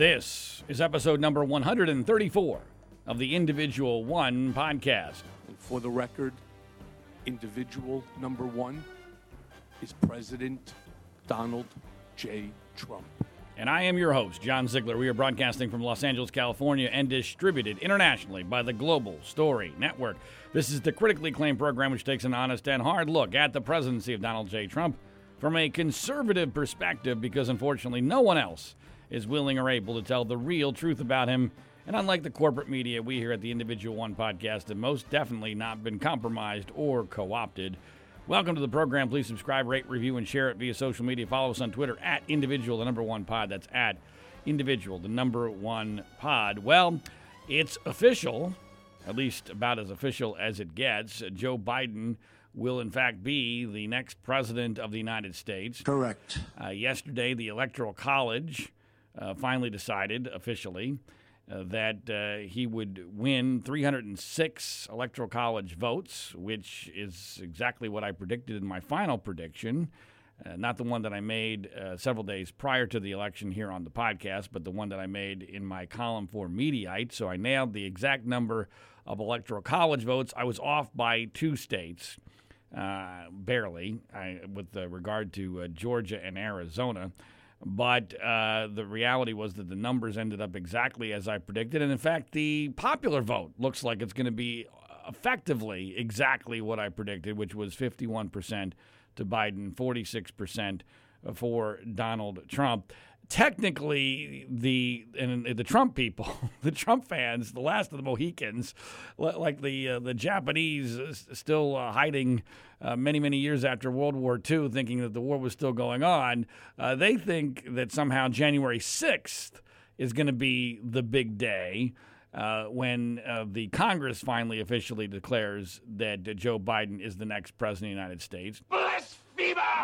This is episode number 134 of the Individual One podcast. And for the record, individual number one is President Donald J. Trump. And I am your host, John Ziegler. We are broadcasting from Los Angeles, California, and distributed internationally by the Global Story Network. This is the critically acclaimed program which takes an honest and hard look at the presidency of Donald J. Trump from a conservative perspective because unfortunately no one else is willing or able to tell the real truth about him. And unlike the corporate media, we here at the Individual One podcast have most definitely not been compromised or co opted. Welcome to the program. Please subscribe, rate, review, and share it via social media. Follow us on Twitter at individual, the number one pod. That's at individual, the number one pod. Well, it's official, at least about as official as it gets. Joe Biden will, in fact, be the next president of the United States. Correct. Uh, yesterday, the Electoral College uh, finally decided officially uh, that uh, he would win 306 Electoral College votes, which is exactly what I predicted in my final prediction. Uh, not the one that I made uh, several days prior to the election here on the podcast, but the one that I made in my column for Mediaite. So I nailed the exact number of Electoral College votes. I was off by two states uh, barely, I, with uh, regard to uh, Georgia and Arizona. But uh, the reality was that the numbers ended up exactly as I predicted. And in fact, the popular vote looks like it's going to be effectively exactly what I predicted, which was 51% to Biden, 46% for Donald Trump technically the and the Trump people, the Trump fans, the last of the Mohicans, like the uh, the Japanese, uh, still uh, hiding uh, many many years after World War II, thinking that the war was still going on. Uh, they think that somehow January sixth is going to be the big day. When the Congress finally officially declares that Joe Biden is the next president of the United States.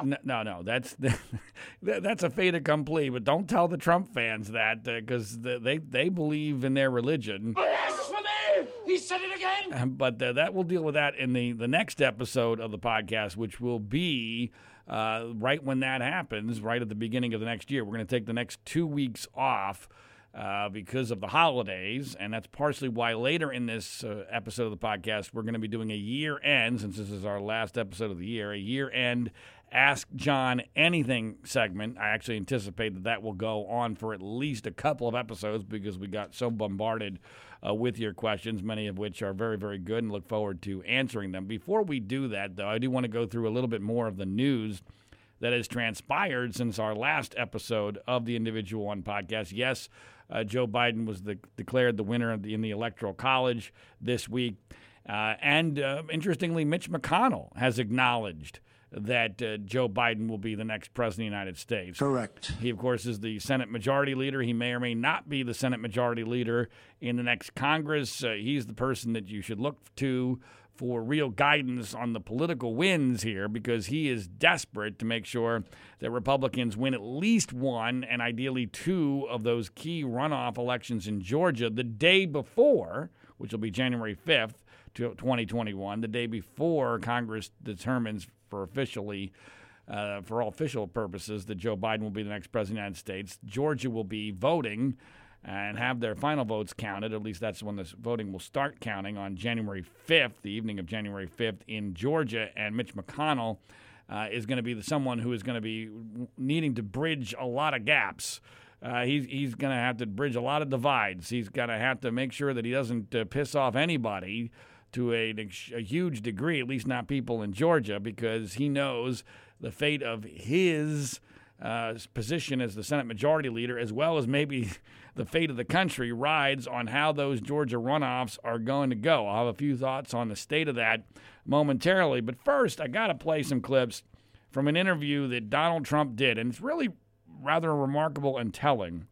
No, no, no, that's that's a fait accompli. But don't tell the Trump fans that because uh, they they believe in their religion. Blasphemy! He said it again. Um, but uh, that we'll deal with that in the the next episode of the podcast, which will be. Uh, right when that happens, right at the beginning of the next year, we're going to take the next two weeks off uh, because of the holidays, and that's partially why later in this uh, episode of the podcast we're going to be doing a year end, since this is our last episode of the year, a year end Ask John Anything segment. I actually anticipate that that will go on for at least a couple of episodes because we got so bombarded uh, with your questions, many of which are very, very good, and look forward to answering them. Before we do that, though, I do want to go through a little bit more of the news that has transpired since our last episode of the Individual One podcast. Yes, uh, Joe Biden was the, declared the winner the, in the Electoral College this week. Uh, and uh, interestingly, Mitch McConnell has acknowledged that uh, Joe Biden will be the next president of the United States. Correct. He, of course, is the Senate Majority Leader. He may or may not be the Senate Majority Leader in the next Congress. Uh, he's the person that you should look to for real guidance on the political wins here because he is desperate to make sure that Republicans win at least one and ideally two of those key runoff elections in Georgia the day before, which will be January 5th. 2021, the day before Congress determines for officially, uh, for all official purposes, that Joe Biden will be the next president of the United States. Georgia will be voting and have their final votes counted. At least that's when this voting will start counting on January 5th, the evening of January 5th in Georgia. And Mitch McConnell uh, is going to be the, someone who is going to be needing to bridge a lot of gaps. Uh, he's he's going to have to bridge a lot of divides. He's going to have to make sure that he doesn't uh, piss off anybody to a, a, huge degree, at least not people in Georgia, because he knows the fate of his uh, position as the Senate Majority Leader, as well as maybe the fate of the country, rides on how those Georgia runoffs are going to go. I'll have a few thoughts on the state of that momentarily. But first, I got to play some clips from an interview that Donald Trump did. And it's really rather remarkable and telling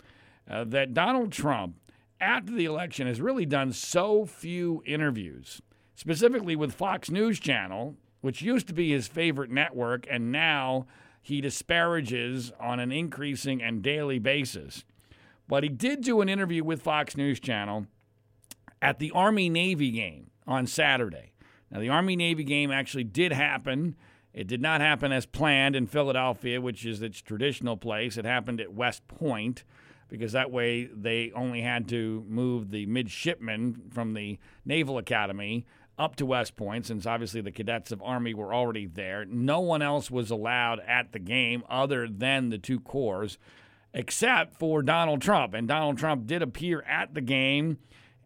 uh, that Donald Trump, after the election, has really done so few interviews, specifically with Fox News Channel, which used to be his favorite network, and now he disparages on an increasing and daily basis. But he did do an interview with Fox News Channel at the Army Navy game on Saturday. Now, the Army Navy game actually did happen. It did not happen as planned in Philadelphia, which is its traditional place. It happened at West Point because that way they only had to move the midshipmen from the Naval Academy up to West Point, since obviously the cadets of Army were already there. No one else was allowed at the game other than the two corps, except for Donald Trump. And Donald Trump did appear at the game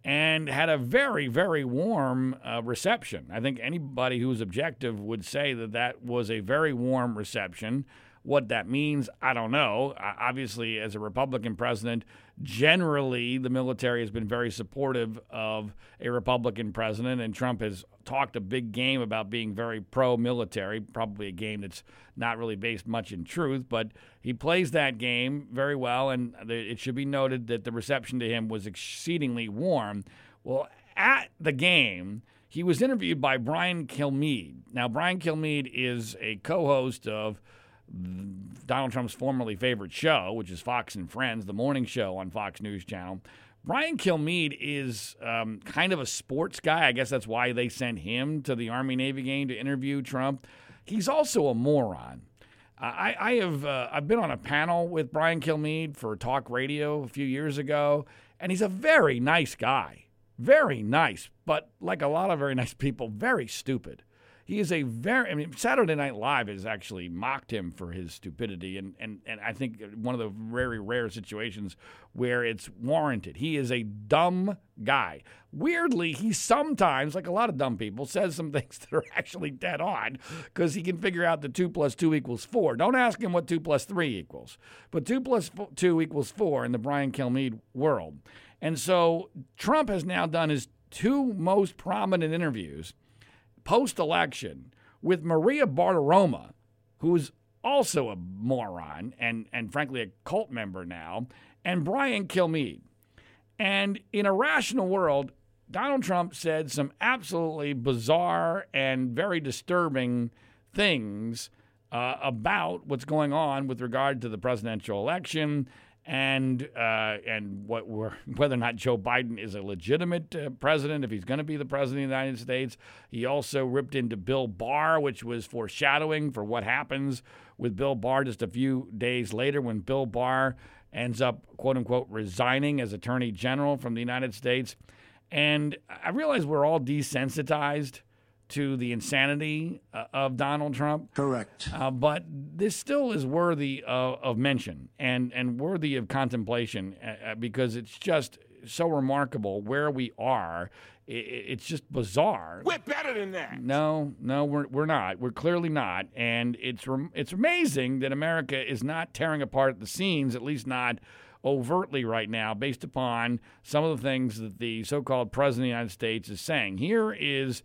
and had a very, very warm uh, reception. I think anybody who's objective would say that that was a very warm reception. What that means, I don't know. Obviously, as a Republican president, generally the military has been very supportive of a Republican president, and Trump has talked a big game about being very pro military, probably a game that's not really based much in truth, but he plays that game very well, and it should be noted that the reception to him was exceedingly warm. Well, at the game, he was interviewed by Brian Kilmeade. Now, Brian Kilmeade is a co host of Donald Trump's formerly favorite show, which is Fox and Friends, the morning show on Fox News Channel. Brian Kilmeade is um, kind of a sports guy. I guess that's why they sent him to the Army Navy game to interview Trump. He's also a moron. I, I have uh, I've been on a panel with Brian Kilmeade for talk radio a few years ago, and he's a very nice guy, very nice, but like a lot of very nice people, very stupid. He is a very, I mean, Saturday Night Live has actually mocked him for his stupidity, and, and, and I think one of the very rare situations where it's warranted. He is a dumb guy. Weirdly, he sometimes, like a lot of dumb people, says some things that are actually dead on because he can figure out that 2 plus 2 equals 4. Don't ask him what 2 plus 3 equals, but 2 plus 2 equals 4 in the Brian Kilmeade world. And so Trump has now done his two most prominent interviews – post election with Maria Bartiromo, who's also a moron and, and frankly a cult member now, and Brian Kilmeade. And in a rational world, Donald Trump said some absolutely bizarre and very disturbing things uh, about what's going on with regard to the presidential election and uh, and what whether or not Joe Biden is a legitimate uh, president, if he's going to be the president of the United States. He also ripped into Bill Barr, which was foreshadowing for what happens with Bill Barr just a few days later when Bill Barr ends up quote unquote resigning as Attorney General from the United States. And I realize we're all desensitized to the insanity uh, of Donald Trump. Correct. Uh, but this still is worthy of, of, mention and, and worthy of contemplation uh, uh because it's just so remarkable where we are. It, it's just bizarre. We're better than that. No, no, we're, we're not. We're clearly not. And it's, it's amazing that America is not tearing apart at the seams, at least not overtly right now, based upon some of the things that the so called President of the United States is saying. Here is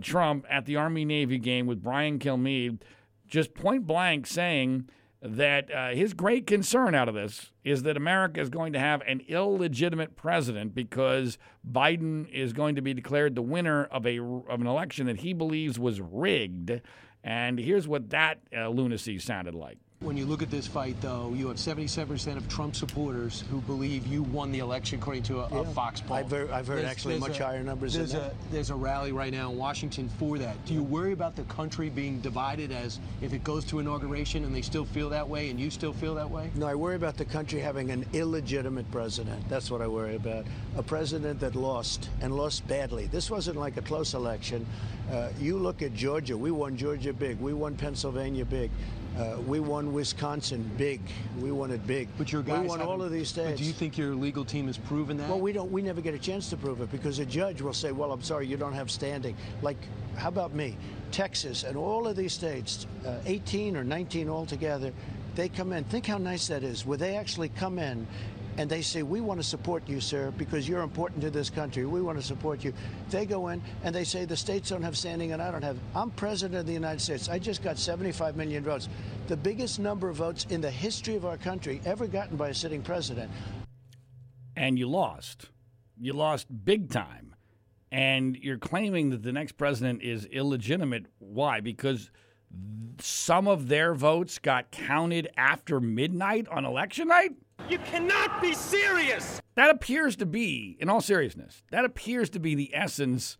Trump at the Army Navy game with Brian Kilmeade, just point blank saying that uh, his great concern out of this is that America is going to have an illegitimate president because Biden is going to be declared the winner of a of an election that he believes was rigged. And here's what that uh, lunacy sounded like. When you look at this fight, though, you have 77% of Trump supporters who believe you won the election, according to a, yeah. a Fox poll. I've heard, I've heard there's, actually there's much a, higher numbers there's a, There's a rally right now in Washington for that. Do you worry about the country being divided as if it goes to inauguration and they still feel that way and you still feel that way? No, I worry about the country having an illegitimate president. That's what I worry about. A president that lost and lost badly. This wasn't like a close election. Uh, you look at Georgia. We won Georgia big. We won Pennsylvania big. Uh, we won Wisconsin big. We won it big. But your guys we won all of these states. But do you think your legal team has proven that? Well, we don't. We never get a chance to prove it because a judge will say, "Well, I'm sorry, you don't have standing." Like, how about me? Texas and all of these states, uh, 18 or 19 altogether, they come in. Think how nice that is. Where they actually come in and they say, We want to support you, sir, because you're important to this country. We want to support you. They go in and they say, The states don't have standing and I don't have. I'm president of the United States. I just got 75 million votes, the biggest number of votes in the history of our country ever gotten by a sitting president. And you lost. You lost big time. And you're claiming that the next president is illegitimate. Why? Because some of their votes got counted after midnight on election night? You cannot be serious. That appears to be, in all seriousness, that appears to be the essence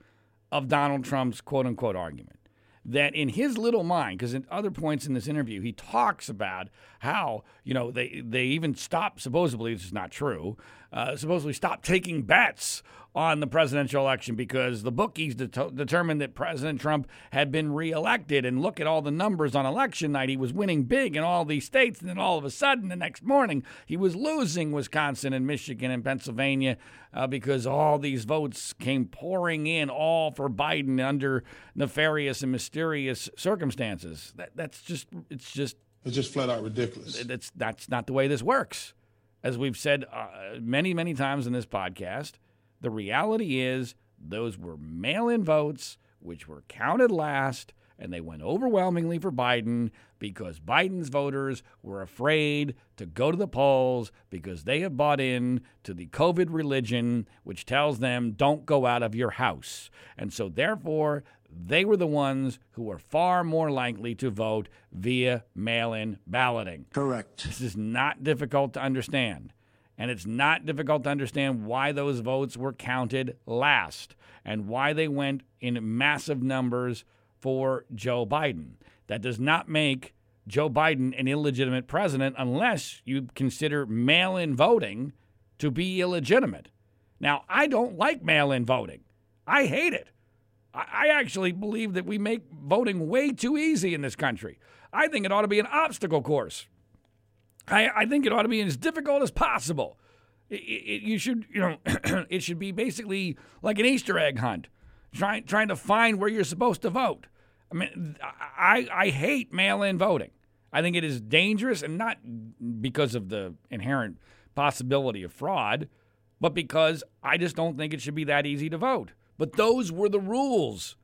of Donald Trump's quote unquote argument. that in his little mind, because in other points in this interview, he talks about how you know they they even stopped supposedly this is not true, uh, supposedly stopped taking bets on the presidential election because the bookies det- determined that President Trump had been reelected. And look at all the numbers on election night. He was winning big in all these states. And then all of a sudden, the next morning, he was losing Wisconsin and Michigan and Pennsylvania uh, because all these votes came pouring in, all for Biden under nefarious and mysterious circumstances. That, that's just, it's just, it's just flat out ridiculous. That's, that's not the way this works. As we've said uh, many, many times in this podcast, the reality is those were mail in votes, which were counted last, and they went overwhelmingly for Biden because Biden's voters were afraid to go to the polls because they have bought in to the COVID religion, which tells them don't go out of your house. And so, therefore, they were the ones who were far more likely to vote via mail in balloting. Correct. This is not difficult to understand. And it's not difficult to understand why those votes were counted last and why they went in massive numbers for Joe Biden. That does not make Joe Biden an illegitimate president unless you consider mail in voting to be illegitimate. Now, I don't like mail in voting, I hate it. I actually believe that we make voting way too easy in this country. I think it ought to be an obstacle course. I, I think it ought to be as difficult as possible. It, it, you should, you know, it should be basically like an Easter egg hunt, trying trying to find where you're supposed to vote. I mean, I I hate mail-in voting. I think it is dangerous, and not because of the inherent possibility of fraud, but because I just don't think it should be that easy to vote. But those were the rules.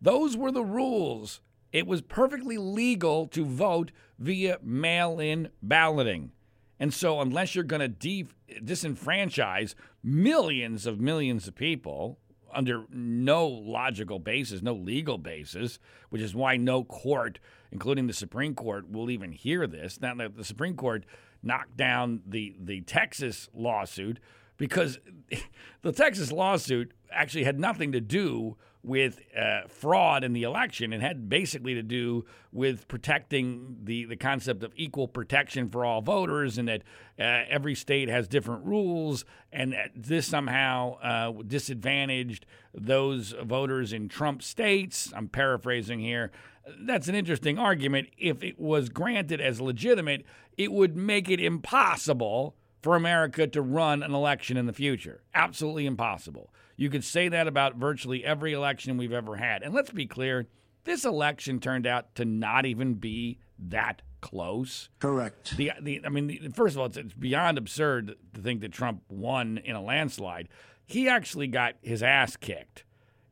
Those were the rules. It was perfectly legal to vote via mail in balloting. And so, unless you're going to de- disenfranchise millions of millions of people under no logical basis, no legal basis, which is why no court, including the Supreme Court, will even hear this. Now, the Supreme Court knocked down the, the Texas lawsuit because the Texas lawsuit actually had nothing to do with uh, fraud in the election. It had basically to do with protecting the, the concept of equal protection for all voters and that uh, every state has different rules and that this somehow uh, disadvantaged those voters in Trump states. I'm paraphrasing here. That's an interesting argument. If it was granted as legitimate, it would make it impossible for America to run an election in the future. Absolutely impossible. You could say that about virtually every election we've ever had. And let's be clear this election turned out to not even be that close. Correct. The, the I mean, the, first of all, it's, it's beyond absurd to think that Trump won in a landslide. He actually got his ass kicked.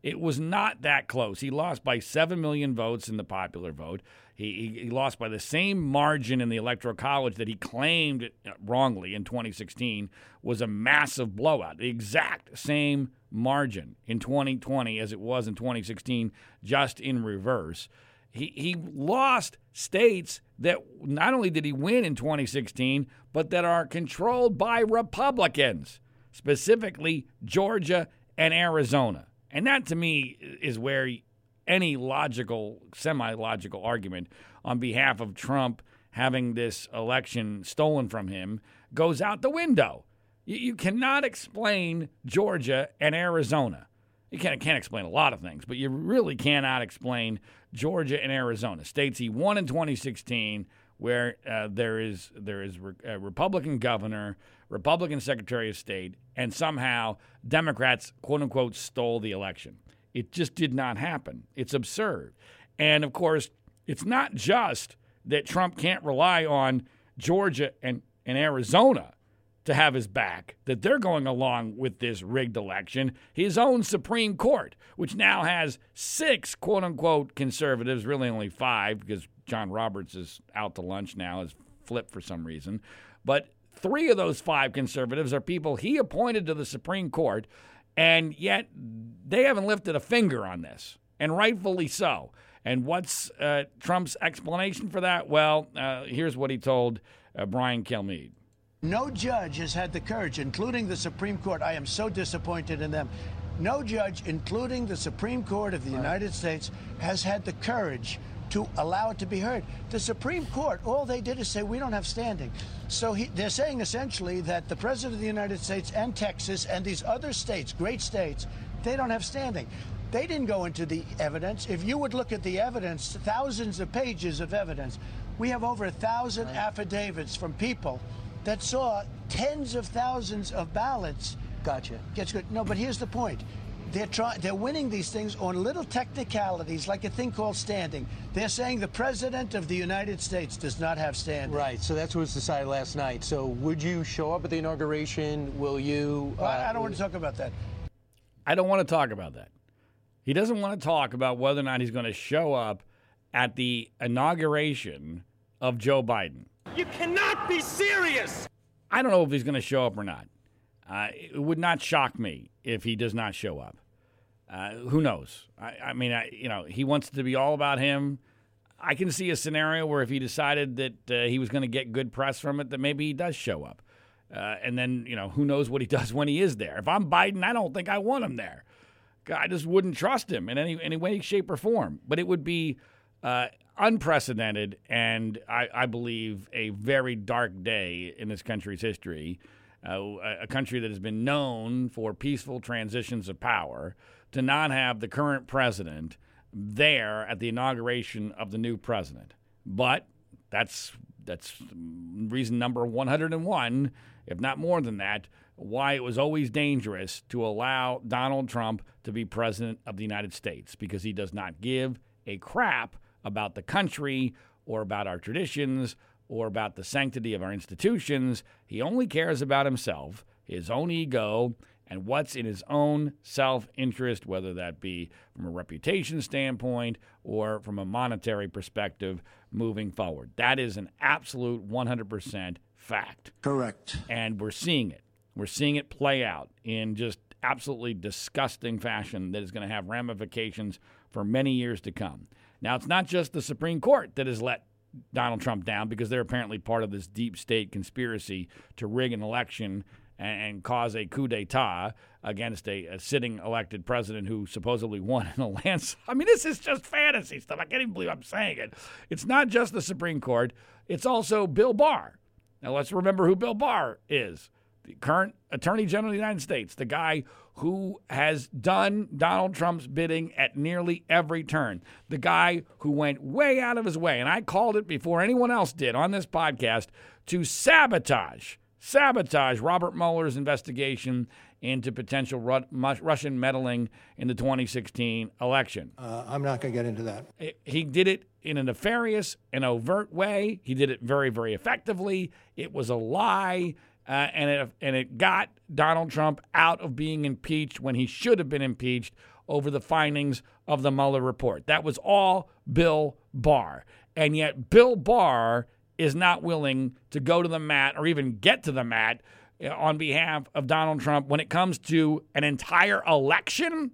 It was not that close. He lost by 7 million votes in the popular vote. He, he, lost by the same margin in the Electoral College that he claimed wrongly in 2016 was a massive blowout. The exact same margin in 2020 as it was in 2016, just in reverse. He, he lost states that not only did he win in 2016, but that are controlled by Republicans, specifically Georgia and Arizona. And that to me is where any logical, semi logical argument on behalf of Trump having this election stolen from him goes out the window. You, you cannot explain Georgia and Arizona. You can't, can't explain a lot of things, but you really cannot explain Georgia and Arizona, states he won in 2016, where uh, there is there is a Republican governor, Republican Secretary of State, and somehow Democrats quote unquote stole the election. It just did not happen. It's absurd, and of course, it's not just that Trump can't rely on Georgia and, and Arizona to have his back, that they're going along with this rigged election. His own Supreme Court, which now has six quote unquote conservatives, really only five because John Roberts is out to lunch now, has flipped for some reason. But three of those five conservatives are people he appointed to the Supreme Court, and yet they haven't lifted a finger on this, and rightfully so. And what's uh, Trump's explanation for that? Well, uh, here's what he told uh, Brian Kilmeade. No judge has had the courage, including the Supreme Court. I am so disappointed in them. No judge, including the Supreme Court of the United States, has had the courage to allow it to be heard. The Supreme Court, all they did is say, we don't have standing. So he, they're saying essentially that the President of the United States and Texas and these other states, great states, they don't have standing. They didn't go into the evidence. If you would look at the evidence, thousands of pages of evidence, we have over a thousand affidavits from people that saw tens of thousands of ballots. Gotcha. Gets good. No, but here's the point. They're trying. They're winning these things on little technicalities, like a thing called standing. They're saying the president of the United States does not have standing. Right. So that's what was decided last night. So would you show up at the inauguration? Will you? Well, I don't want to talk about that. I don't want to talk about that. He doesn't want to talk about whether or not he's going to show up at the inauguration of Joe Biden. You cannot be serious! I don't know if he's going to show up or not. Uh, it would not shock me if he does not show up. Uh, who knows? I, I mean, I, you know, he wants it to be all about him. I can see a scenario where if he decided that uh, he was going to get good press from it, that maybe he does show up. Uh, and then, you know, who knows what he does when he is there. If I'm Biden, I don't think I want him there. I just wouldn't trust him in any, any way, shape, or form. But it would be uh, unprecedented and I, I, believe a very dark day in this country's history. A country that has been known for peaceful transitions of power to not have the current president there at the inauguration of the new president. But that's that's reason number 101, if not more than that, why it was always dangerous to allow Donald Trump to be president of the United States because he does not give a crap about the country or about our traditions or about the sanctity of our institutions. He only cares about himself, his own ego, and what's in his own self interest, whether that be from a reputation standpoint or from a monetary perspective moving forward. That is an absolute 100% fact. Correct. And we're seeing it. We're seeing it play out in just absolutely disgusting fashion that is going to have ramifications for many years to come. Now, it's not just the Supreme Court that has let Donald Trump down because they're apparently part of this deep state conspiracy to rig an election and, cause a coup d'etat against a, a, sitting elected president who supposedly won in a landslide. I mean, this is just fantasy stuff. I can't even believe I'm saying it. It's not just the Supreme Court, it's also Bill Barr. Now, let's remember who Bill Barr is the current Attorney General of the United States, the guy who has done Donald Trump's bidding at nearly every turn, the guy who went way out of his way, and I called it before anyone else did on this podcast, to sabotage, sabotage Robert Mueller's investigation into potential Ru- Russian meddling in the 2016 election. Uh, I'm not going to get into that. He did it in a nefarious and overt way. He did it very, very effectively. It was a lie uh, and it and it got Donald Trump out of being impeached when he should have been impeached over the findings of the Mueller report. That was all Bill Barr, and yet Bill Barr is not willing to go to the mat or even get to the mat uh, on behalf of Donald Trump when it comes to an entire election,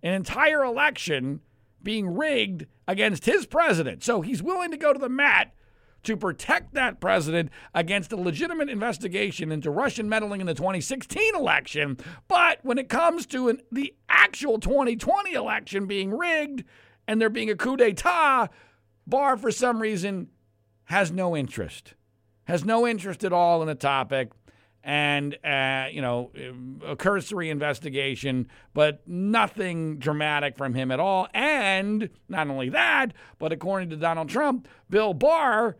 an entire election being rigged against his president. So he's willing to go to the mat to protect that president against a legitimate investigation into Russian meddling in the 2016 election. But when it comes to an, the actual 2020 election being rigged and there being a coup d'etat, Barr, for some reason, has no interest, has no interest at all in the topic. And, uh, you know, a cursory investigation, but nothing dramatic from him at all. And not only that, but according to Donald Trump, Bill Barr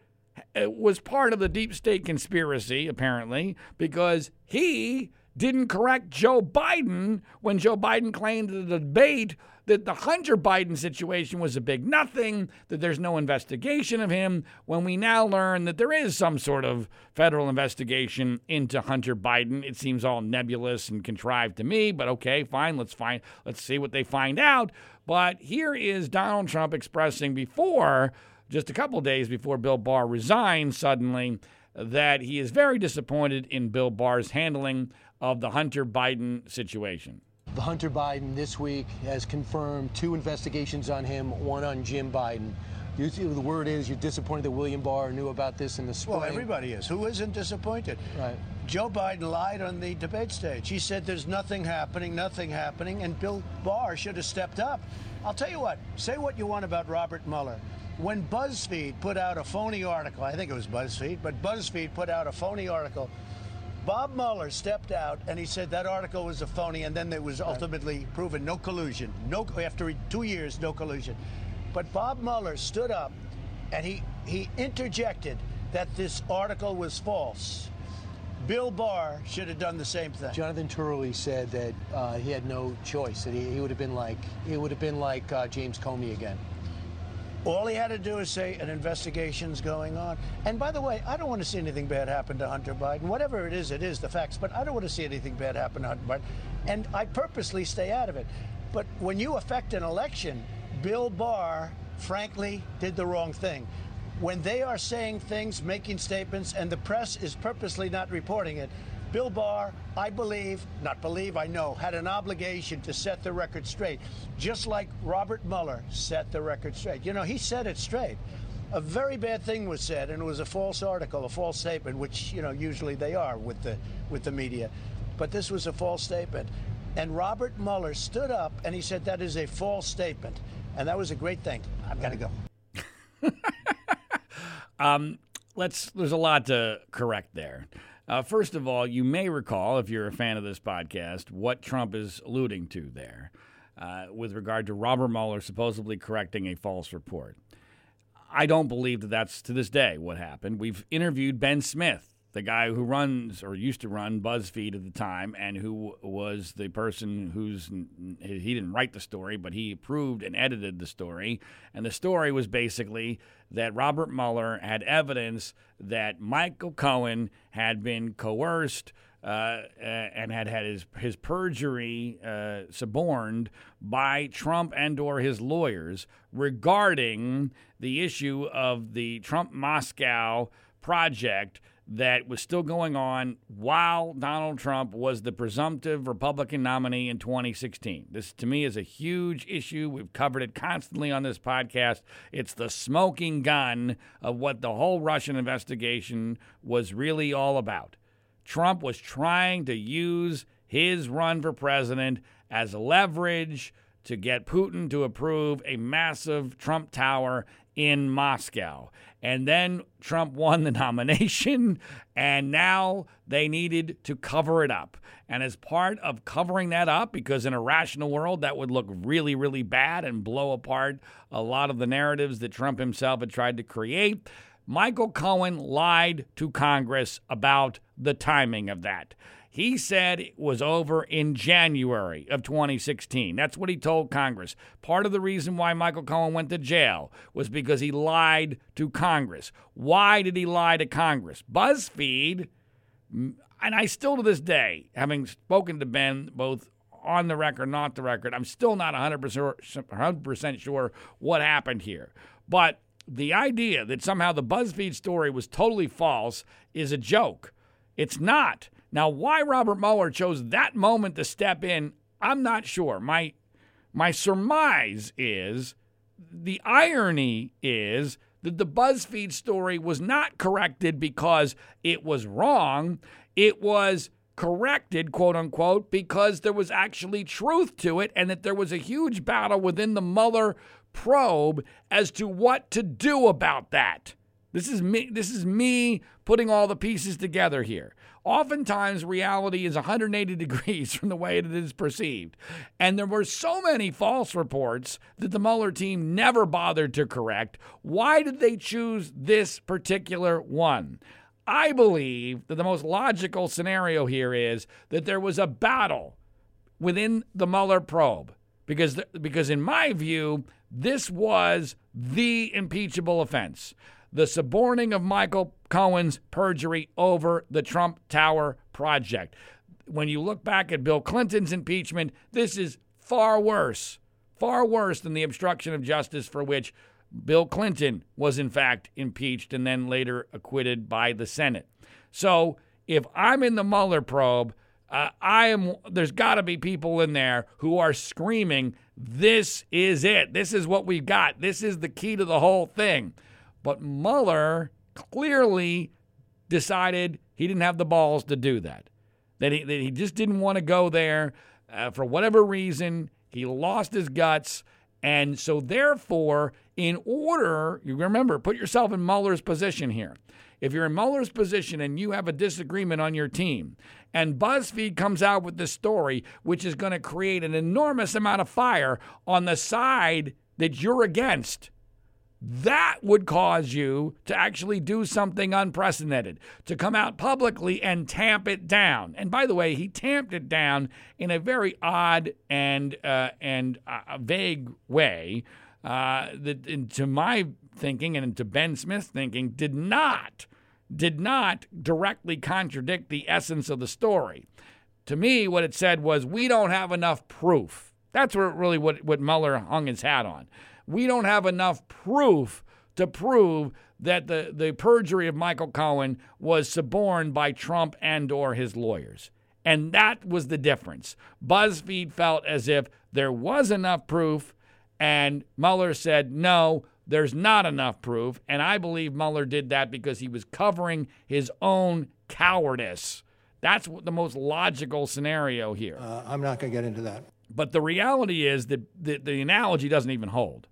Uh, was part of the deep state conspiracy, apparently, because he didn't correct Joe Biden when Joe Biden claimed in the debate that the Hunter Biden situation was a big nothing, that there's no investigation of him, when we now learn that there is some sort of federal investigation into Hunter Biden. It seems all nebulous and contrived to me, but okay, fine, let's find let's see what they find out. But here is Donald Trump expressing before just a couple days before Bill Barr resigned suddenly that he is very disappointed in Bill Barr's handling of the Hunter Biden situation. The Hunter Biden this week has confirmed two investigations on him, one on Jim Biden. You, the word is you're disappointed that William Barr knew about this in the spring. Well, everybody is. Who isn't disappointed? Right. Joe Biden lied on the debate stage. He said there's nothing happening, nothing happening, and Bill Barr should have stepped up. I'll tell you what, say what you want about Robert Mueller. When BuzzFeed put out a phony article, I think it was BuzzFeed, but BuzzFeed put out a phony article. Bob Mueller stepped out and he said that article was a phony, and then it was ultimately proven no collusion. No, after two years, no collusion. But Bob Mueller stood up and he, he interjected that this article was false. Bill Barr should have done the same thing. Jonathan Turley said that uh, he had no choice. That he, he would have been like he would have been like uh, James Comey again. All he had to do is say an investigation's going on. And by the way, I don't want to see anything bad happen to Hunter Biden. Whatever it is, it is the facts. But I don't want to see anything bad happen to Hunter Biden. And I purposely stay out of it. But when you affect an election, Bill Barr, frankly, did the wrong thing when they are saying things, making statements, and the press is purposely not reporting it, Bill Barr, I believe, not believe, I know, had an obligation to set the record straight, just like Robert Mueller set the record straight. You know, he set it straight. A very bad thing was said, and it was a false article, a false statement, which you know usually they are with the with the media, but this was a false statement. And Robert Mueller stood up and he said that is a false statement, and that was a great thing. I've got to go. Um, let's. There's a lot to correct there. Uh, first of all, you may recall, if you're a fan of this podcast, what Trump is alluding to there uh, with regard to Robert Mueller supposedly correcting a false report. I don't believe that that's to this day what happened. We've interviewed Ben Smith, the guy who runs or used to run BuzzFeed at the time, and who was the person who's he didn't write the story, but he approved and edited the story. And the story was basically that Robert Mueller had evidence that Michael Cohen had been coerced. Uh, and had had his his perjury uh, suborned by Trump and or his lawyers regarding the issue of the Trump Moscow project that was still going on while Donald Trump was the presumptive Republican nominee in 2016. This, to me, is a huge issue. We've covered it constantly on this podcast. It's the smoking gun of what the whole Russian investigation was really all about. Trump was trying to use his run for president as leverage to get Putin to approve a massive Trump Tower in Moscow. And then Trump won the nomination, and now they needed to cover it up. And as part of covering that up, because in a rational world, that would look really, really bad and blow apart a lot of the narratives that Trump himself had tried to create, Michael Cohen lied to Congress about the timing of that. He said it was over in January of 2016. That's what he told Congress. Part of the reason why Michael Cohen went to jail was because he lied to Congress. Why did he lie to Congress? BuzzFeed, and I still to this day, having spoken to Ben both on the record, not the record, I'm still not 100%, 100% sure what happened here. But the idea that somehow the BuzzFeed story was totally false is a joke. It's not. Now, why Robert Mueller chose that moment to step in, I'm not sure. My my surmise is the irony is that the BuzzFeed story was not corrected because it was wrong. It was corrected, quote unquote, because there was actually truth to it and that there was a huge battle within the Mueller probe as to what to do about that. This is me this is me putting all the pieces together here. Oftentimes reality is 180 degrees from the way that it is perceived. And there were so many false reports that the Mueller team never bothered to correct. Why did they choose this particular one? I believe that the most logical scenario here is that there was a battle within the Mueller probe because because in my view this was the impeachable offense the suborning of Michael Cohen's perjury over the Trump Tower project. When you look back at Bill Clinton's impeachment, this is far worse, far worse than the obstruction of justice for which Bill Clinton was, in fact, impeached and then later acquitted by the Senate. So if I'm in the Mueller probe, uh, I am. There's got to be people in there who are screaming This is it. This is what we've got. This is the key to the whole thing. But Mueller clearly decided he didn't have the balls to do that. That he, that he just didn't want to go there uh, for whatever reason. He lost his guts. And so, therefore, in order, you remember, put yourself in Mueller's position here. If you're in Mueller's position and you have a disagreement on your team, and BuzzFeed comes out with this story, which is going to create an enormous amount of fire on the side that you're against, that would cause you to actually do something unprecedented, to come out publicly and tamp it down. And by the way, he tamped it down in a very odd and uh, and uh, vague way uh, that, to my thinking and to Ben Smith's thinking, did not did not directly contradict the essence of the story. To me, what it said was, we don't have enough proof. That's what really what, what Mueller hung his hat on we don't have enough proof to prove that the, the perjury of Michael Cohen was suborned by Trump and or his lawyers. And that was the difference. BuzzFeed felt as if there was enough proof, and Mueller said, no, there's not enough proof. And I believe Mueller did that because he was covering his own cowardice. That's the most logical scenario here. Uh, I'm not going to get into that. But the reality is that the, the analogy doesn't even hold.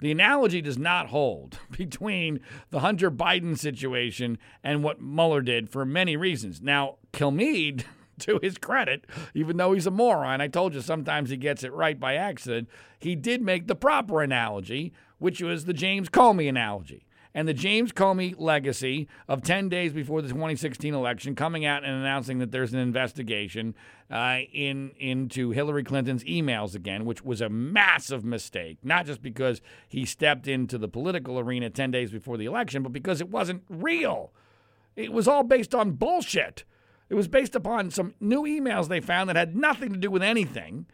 The analogy does not hold between the Hunter Biden situation and what Mueller did for many reasons. Now, Kilmeade, to his credit, even though he's a moron, I told you sometimes he gets it right by accident, he did make the proper analogy, which was the James Comey analogy and the James Comey legacy of 10 days before the 2016 election coming out and announcing that there's an investigation uh, in into Hillary Clinton's emails again, which was a massive mistake, not just because he stepped into the political arena 10 days before the election, but because it wasn't real. It was all based on bullshit. It was based upon some new emails they found that had nothing to do with anything,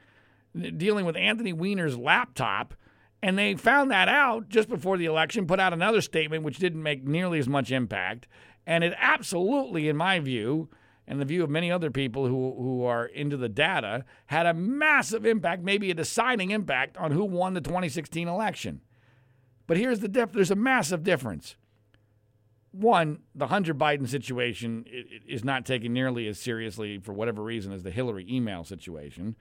dealing with Anthony Weiner's laptop and they found that out just before the election, put out another statement which didn't make nearly as much impact. And it absolutely, in my view, and the view of many other people who, who are into the data, had a massive impact, maybe a deciding impact on who won the 2016 election. But here's the diff there's a massive difference. One, the Hunter Biden situation is not taken nearly as seriously for whatever reason as the Hillary email situation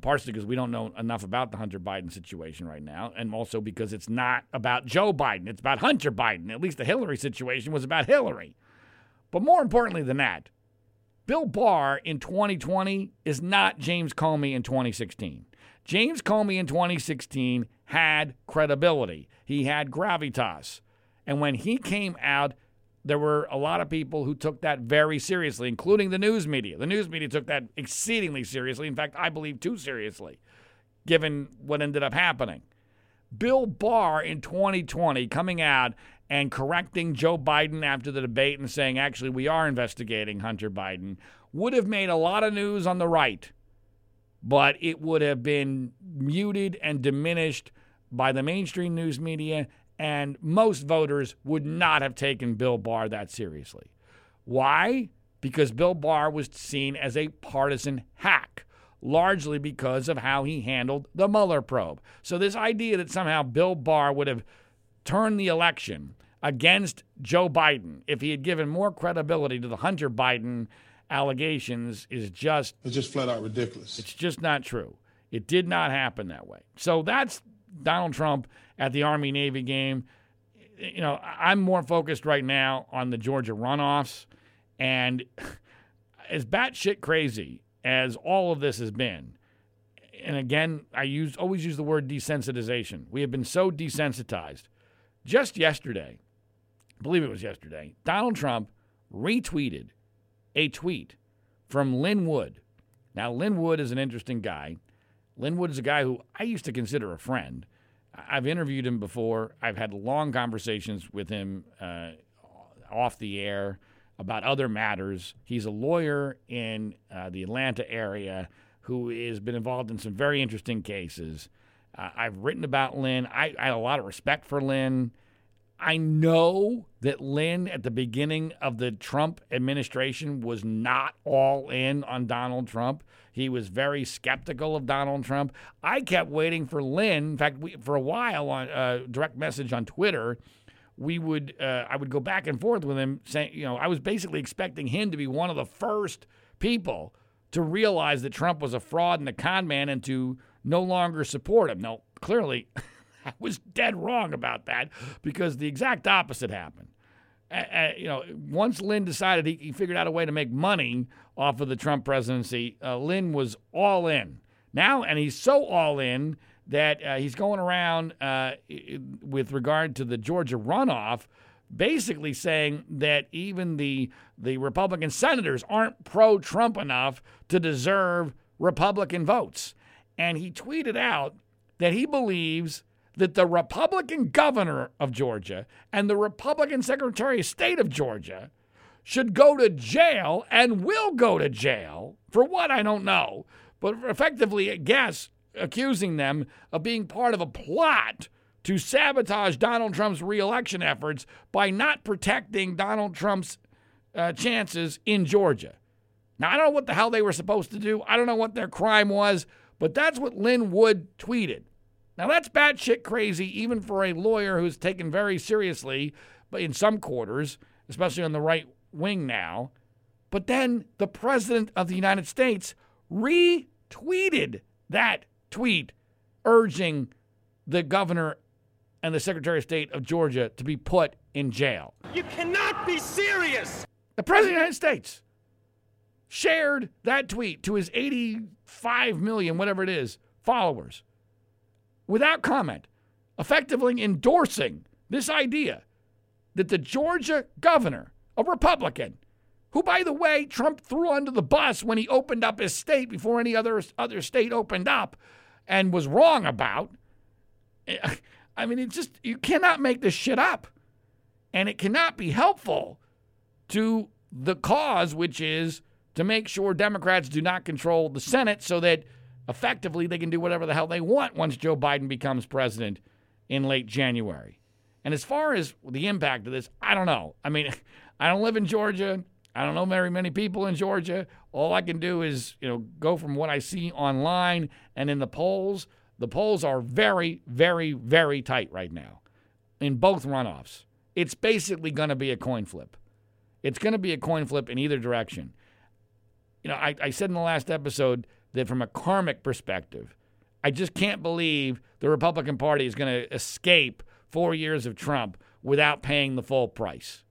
partially because we don't know enough about the Hunter Biden situation right now, and also because it's not about Joe Biden. It's about Hunter Biden. At least the Hillary situation was about Hillary. But more importantly than that, Bill Barr in 2020 is not James Comey in 2016. James Comey in 2016 had credibility, he had gravitas. And when he came out, there were a lot of people who took that very seriously, including the news media. The news media took that exceedingly seriously. In fact, I believe too seriously, given what ended up happening. Bill Barr in 2020 coming out and correcting Joe Biden after the debate and saying, actually, we are investigating Hunter Biden would have made a lot of news on the right, but it would have been muted and diminished by the mainstream news media and most voters would not have taken Bill Barr that seriously. Why? Because Bill Barr was seen as a partisan hack, largely because of how he handled the Mueller probe. So, this idea that somehow Bill Barr would have turned the election against Joe Biden if he had given more credibility to the Hunter Biden allegations is just it's just flat out ridiculous. It's just not true. It did not happen that way. So that's Donald Trump at the Army Navy game. You know, I'm more focused right now on the Georgia runoffs. And as batshit crazy as all of this has been, and again, I use always use the word desensitization. We have been so desensitized. Just yesterday, I believe it was yesterday, Donald Trump retweeted a tweet from Lin Wood. Now, Lin Wood is an interesting guy. Lin Wood is a guy who I used to consider a friend. I've interviewed him before. I've had long conversations with him uh, off the air about other matters. He's a lawyer in uh, the Atlanta area who has been involved in some very interesting cases. Uh, I've written about Lin. I, I have a lot of respect for Lin. I know that Lin at the beginning of the Trump administration was not all in on Donald Trump. He was very skeptical of Donald Trump. I kept waiting for Lin. In fact, we, for a while on uh, direct message on Twitter, we would uh, I would go back and forth with him saying, you know, I was basically expecting him to be one of the first people to realize that Trump was a fraud and a con man and to no longer support him. No, clearly I was dead wrong about that because the exact opposite happened. Uh, you know, once Lin decided he, he, figured out a way to make money off of the Trump presidency, uh, Lin was all in. Now, and he's so all in that uh, he's going around uh, with regard to the Georgia runoff, basically saying that even the the Republican senators aren't pro Trump enough to deserve Republican votes. And he tweeted out that he believes that the Republican governor of Georgia and the Republican Secretary of State of Georgia should go to jail and will go to jail for what I don't know, but effectively, I guess, accusing them of being part of a plot to sabotage Donald Trump's reelection efforts by not protecting Donald Trump's uh, chances in Georgia. Now, I don't know what the hell they were supposed to do. I don't know what their crime was, but that's what Lin Wood tweeted. Now, that's batshit crazy, even for a lawyer who's taken very seriously but in some quarters, especially on the right wing now. But then the President of the United States retweeted that tweet urging the governor and the Secretary of State of Georgia to be put in jail. You cannot be serious! The President of the United States shared that tweet to his 85 million, whatever it is, followers without comment, effectively endorsing this idea that the Georgia governor, a Republican, who, by the way, Trump threw under the bus when he opened up his state before any other, other state opened up and was wrong about. Eh, I mean, it's just, you cannot make this shit up. And it cannot be helpful to the cause, which is to make sure Democrats do not control the Senate so that effectively they can do whatever the hell they want once Joe Biden becomes president in late January. And as far as the impact of this, I don't know. I mean, I don't live in Georgia. I don't know very many people in Georgia. All I can do is, you know, go from what I see online and in the polls. The polls are very, very, very tight right now in both runoffs. It's basically going to be a coin flip. It's going to be a coin flip in either direction. You know, I, I said in the last episode that from a karmic perspective, I just can't believe the Republican Party is going to escape four years of Trump without paying the full price.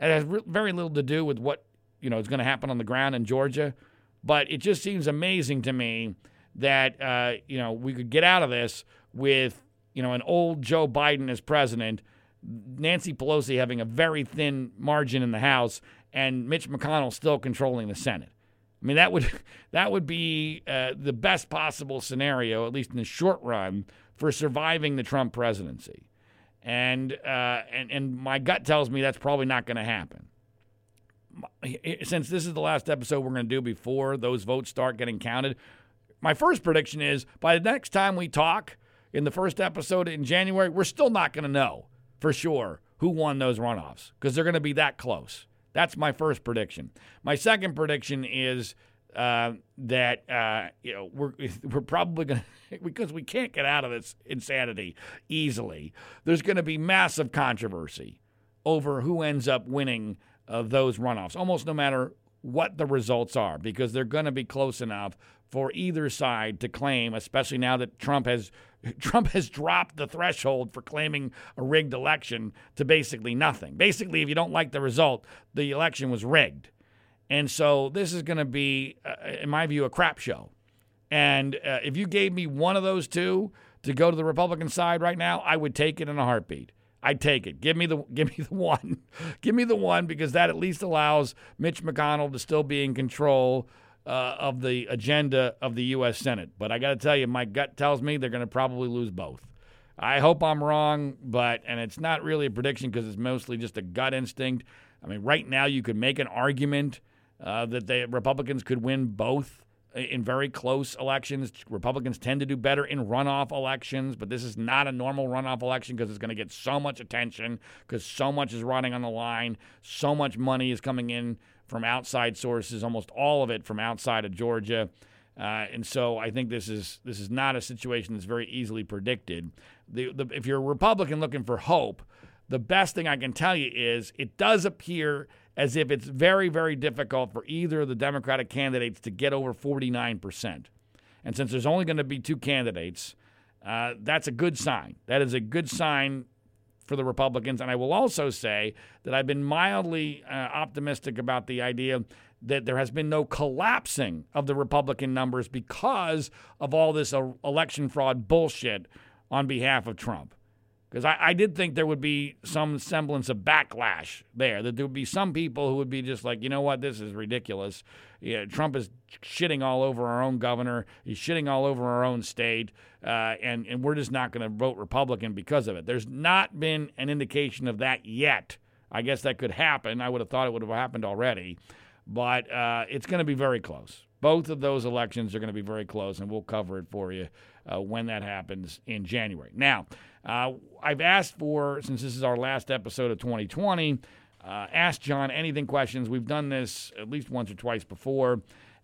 It has re- very little to do with what you know is going to happen on the ground in Georgia, but it just seems amazing to me that uh, you know we could get out of this with you know an old Joe Biden as president, Nancy Pelosi having a very thin margin in the House, and Mitch McConnell still controlling the Senate. I mean, that would that would be uh, the best possible scenario, at least in the short run, for surviving the Trump presidency. And uh, and and my gut tells me that's probably not going to happen. Since this is the last episode we're going to do before those votes start getting counted, my first prediction is by the next time we talk in the first episode in January, we're still not going to know for sure who won those runoffs because they're going to be that close. That's my first prediction. My second prediction is uh, that uh, you know we're we're probably going to because we can't get out of this insanity easily. There's going to be massive controversy over who ends up winning uh, those runoffs, almost no matter what the results are, because they're going to be close enough for either side to claim, especially now that Trump has Trump has dropped the threshold for claiming a rigged election to basically nothing. Basically, if you don't like the result, the election was rigged. And so this is going to be, uh, in my view, a crap show. And uh, if you gave me one of those two to go to the Republican side right now, I would take it in a heartbeat. I'd take it. Give me the give me the one. give me the one because that at least allows Mitch McConnell to still be in control uh, of the agenda of the U.S. Senate. But I got to tell you, my gut tells me they're going to probably lose both. I hope I'm wrong, but, and it's not really a prediction because it's mostly just a gut instinct. I mean, right now you could make an argument uh, that the Republicans could win both in very close elections. Republicans tend to do better in runoff elections, but this is not a normal runoff election because it's going to get so much attention because so much is running on the line, so much money is coming in from outside sources, almost all of it from outside of Georgia. Uh, and so I think this is this is not a situation that's very easily predicted. The, the, if you're a Republican looking for hope, the best thing I can tell you is it does appear as if it's very, very difficult for either of the Democratic candidates to get over 49%. And since there's only going to be two candidates, uh, that's a good sign. That is a good sign for the Republicans. And I will also say that I've been mildly uh, optimistic about the idea that there has been no collapsing of the Republican numbers because of all this uh, election fraud bullshit on behalf of Trump. Because I, I, did think there would be some semblance of backlash there, that there would be some people who would be just like, you know what, this is ridiculous. Yeah, Trump is shitting all over our own governor, he's shitting all over our own state, uh, and, and we're just not going to vote Republican because of it. There's not been an indication of that yet. I guess that could happen. I would have thought it would have happened already, but uh, it's going to be very close. Both of those elections are going to be very close, and we'll cover it for you uh, when that happens in January. Now, uh, I've asked for, since this is our last episode of 2020, uh, ask John anything questions. We've done this at least once or twice before.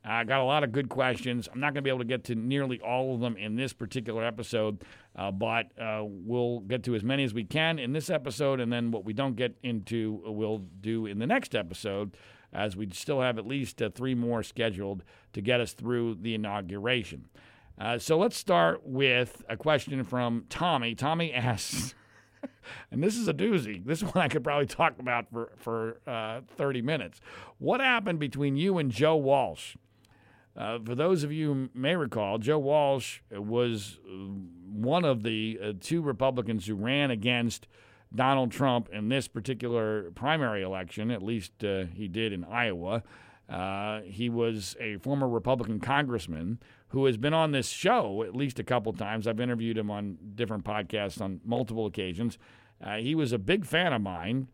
I got a lot of good questions. I'm not going to be able to get to nearly all of them in this particular episode, uh, but uh, we'll get to as many as we can in this episode, and then what we don't get into, we'll do in the next episode, as we still have at least uh, three more scheduled to get us through the inauguration. Uh, so let's start with a question from Tommy. Tommy asks, and this is a doozy. This one I could probably talk about for for uh, 30 minutes. What happened between you and Joe Walsh? Uh, for those of you who may recall, Joe Walsh was one of the uh, two Republicans who ran against Donald Trump in this particular primary election. At least uh, he did in Iowa. He was a former Republican congressman who has been on this show at least a couple times. I've interviewed him on different podcasts on multiple occasions. Uh, he was a big fan of mine.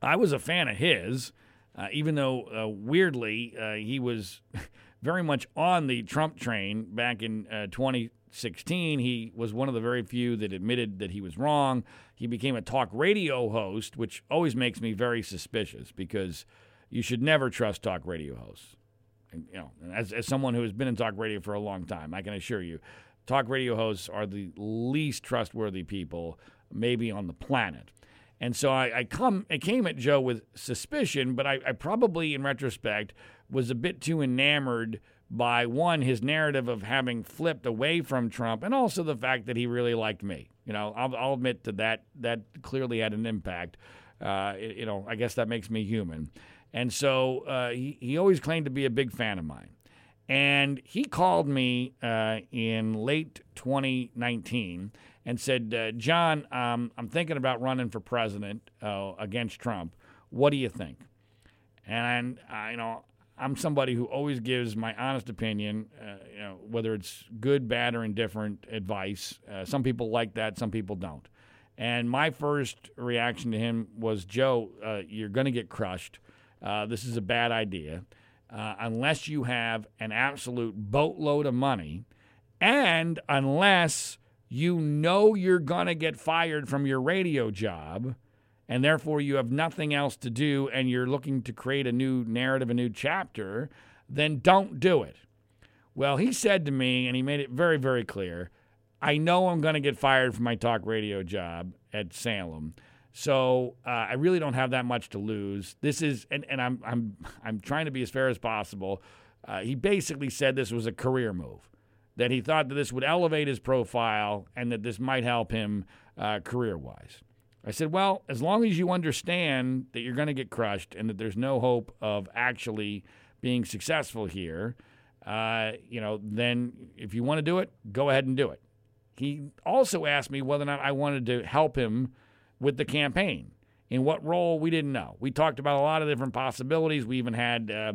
I was a fan of his, uh, even though uh, weirdly uh, he was very much on the Trump train back in uh, 2016. He was one of the very few that admitted that he was wrong. He became a talk radio host, which always makes me very suspicious because you should never trust talk radio hosts you know, as, as someone who has been in talk radio for a long time, I can assure you, talk radio hosts are the least trustworthy people maybe on the planet. And so I, I come, I came at Joe with suspicion, but I, I probably, in retrospect, was a bit too enamored by one his narrative of having flipped away from Trump, and also the fact that he really liked me. You know, I'll, I'll admit to that. That clearly had an impact. Uh, you know, I guess that makes me human. And so uh, he, he always claimed to be a big fan of mine. And he called me uh, in late 2019 and said, uh, John, um, I'm thinking about running for president uh, against Trump. What do you think? And, you know, I'm somebody who always gives my honest opinion, uh, you know, whether it's good, bad, or indifferent advice. Uh, some people like that, some people don't. And my first reaction to him was, Joe, uh, you're going to get crushed. Uh, this is a bad idea uh, unless you have an absolute boatload of money and unless you know you're going to get fired from your radio job and therefore you have nothing else to do and you're looking to create a new narrative, a new chapter, then don't do it. Well, he said to me, and he made it very, very clear I know I'm going to get fired from my talk radio job at Salem. So uh, I really don't have that much to lose. This is, and, and I'm I'm I'm trying to be as fair as possible. Uh, he basically said this was a career move, that he thought that this would elevate his profile and that this might help him uh, career wise. I said, well, as long as you understand that you're going to get crushed and that there's no hope of actually being successful here, uh, you know, then if you want to do it, go ahead and do it. He also asked me whether or not I wanted to help him with the campaign. In what role, we didn't know. We talked about a lot of different possibilities. We even had uh,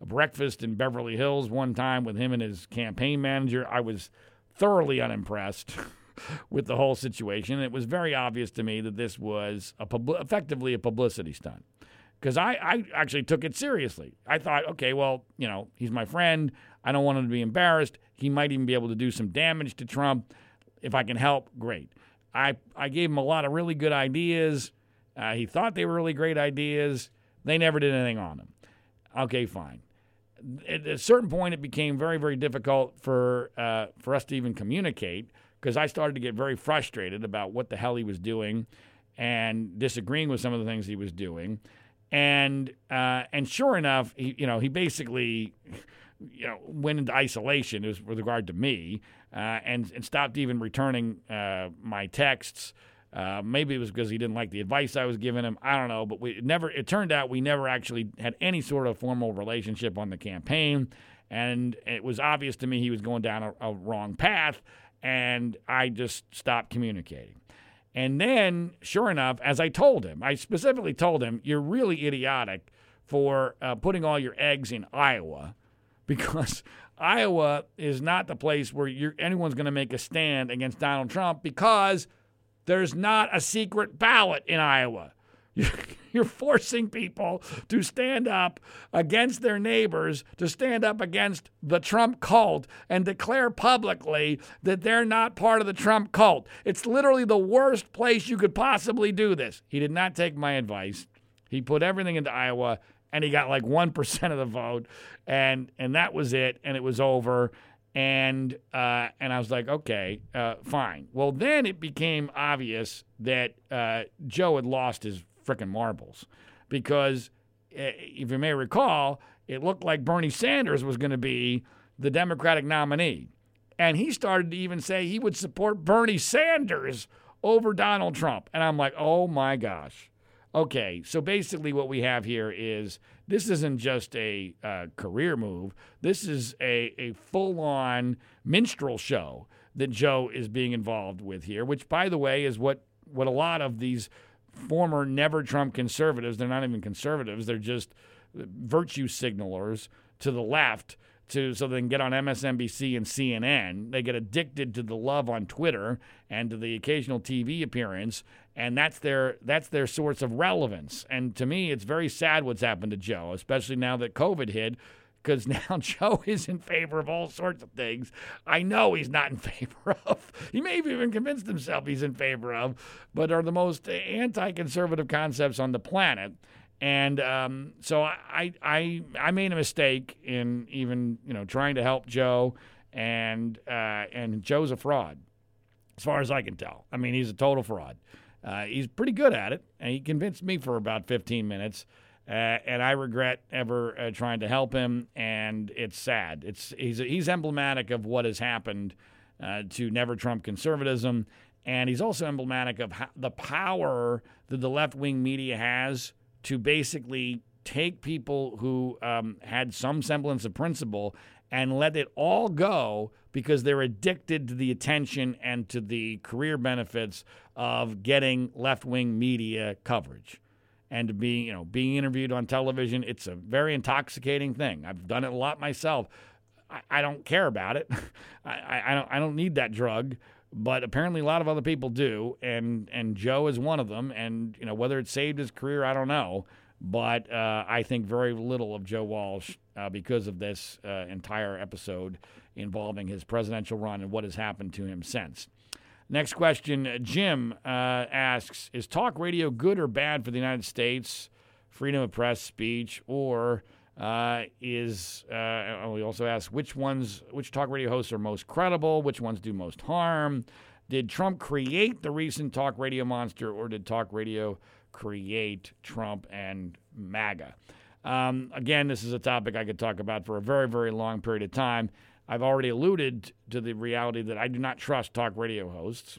a breakfast in Beverly Hills one time with him and his campaign manager. I was thoroughly unimpressed with the whole situation. It was very obvious to me that this was a pub- effectively a publicity stunt because I, I actually took it seriously. I thought, okay, well, you know, he's my friend. I don't want him to be embarrassed. He might even be able to do some damage to Trump. If I can help, great. I, I gave him a lot of really good ideas. Uh, he thought they were really great ideas. They never did anything on them. Okay, fine. At a certain point, it became very, very difficult for uh, for us to even communicate because I started to get very frustrated about what the hell he was doing and disagreeing with some of the things he was doing. And uh, and sure enough, he you know he basically you know went into isolation with regard to me and and stopped even returning uh, my texts. Uh, maybe it was because he didn't like the advice I was giving him. I don't know, but we never. It turned out we never actually had any sort of formal relationship on the campaign, and it was obvious to me he was going down a, a wrong path, and I just stopped communicating. And then, sure enough, as I told him, I specifically told him, "You're really idiotic for uh, putting all your eggs in Iowa." because Iowa is not the place where anyone's going to make a stand against Donald Trump because there's not a secret ballot in Iowa. You're forcing people to stand up against their neighbors, to stand up against the Trump cult, and declare publicly that they're not part of the Trump cult. It's literally the worst place you could possibly do this. He did not take my advice. He put everything into Iowa and he got like 1% of the vote and and that was it and it was over and uh, and I was like, okay, uh, fine. Well, then it became obvious that uh, Joe had lost his freaking marbles because, uh, if you may recall, it looked like Bernie Sanders was going to be the Democratic nominee, and he started to even say he would support Bernie Sanders over Donald Trump, and I'm like, oh my gosh. Okay, so basically, what we have here is this isn't just a uh, career move. This is a, a full on minstrel show that Joe is being involved with here, which, by the way, is what, what a lot of these former never Trump conservatives, they're not even conservatives, they're just virtue signalers to the left to so they can get on MSNBC and CNN. They get addicted to the love on Twitter and to the occasional TV appearance, and that's their that's their source of relevance. And to me, it's very sad what's happened to Joe, especially now that COVID hit. Because now Joe is in favor of all sorts of things. I know he's not in favor of. He may have even convinced himself he's in favor of, but are the most anti conservative concepts on the planet. And um, so I, I I made a mistake in even you know trying to help Joe, and uh, and Joe's a fraud, as far as I can tell. I mean, he's a total fraud. Uh, he's pretty good at it, and he convinced me for about 15 minutes. Uh, and I regret ever uh, trying to help him, and it's sad. It's he's he's emblematic of what has happened uh, to never Trump conservatism, and he's also emblematic of how, the power that the left wing media has to basically take people who um, had some semblance of principle and let it all go because they're addicted to the attention and to the career benefits of getting left-wing media coverage and being you know being interviewed on television. It's a very intoxicating thing. I've done it a lot myself. I, I don't care about it. I, I, don't, I don't need that drug but apparently a lot of other people do, and and Joe is one of them. And you know whether it saved his career, I don't know, but uh, I think very little of Joe Walsh uh, because of this uh, entire episode involving his presidential run and what has happened to him since. Next question, Jim uh, asks: Is talk radio good or bad for the United States? Freedom of press, speech, or uh, is uh, we also ask which ones, which talk radio hosts are most credible, which ones do most harm. Did Trump create the recent talk radio monster, or did talk radio create Trump and MAGA? Um, again, this is a topic I could talk about for a very, very long period of time. I've already alluded to the reality that I do not trust talk radio hosts.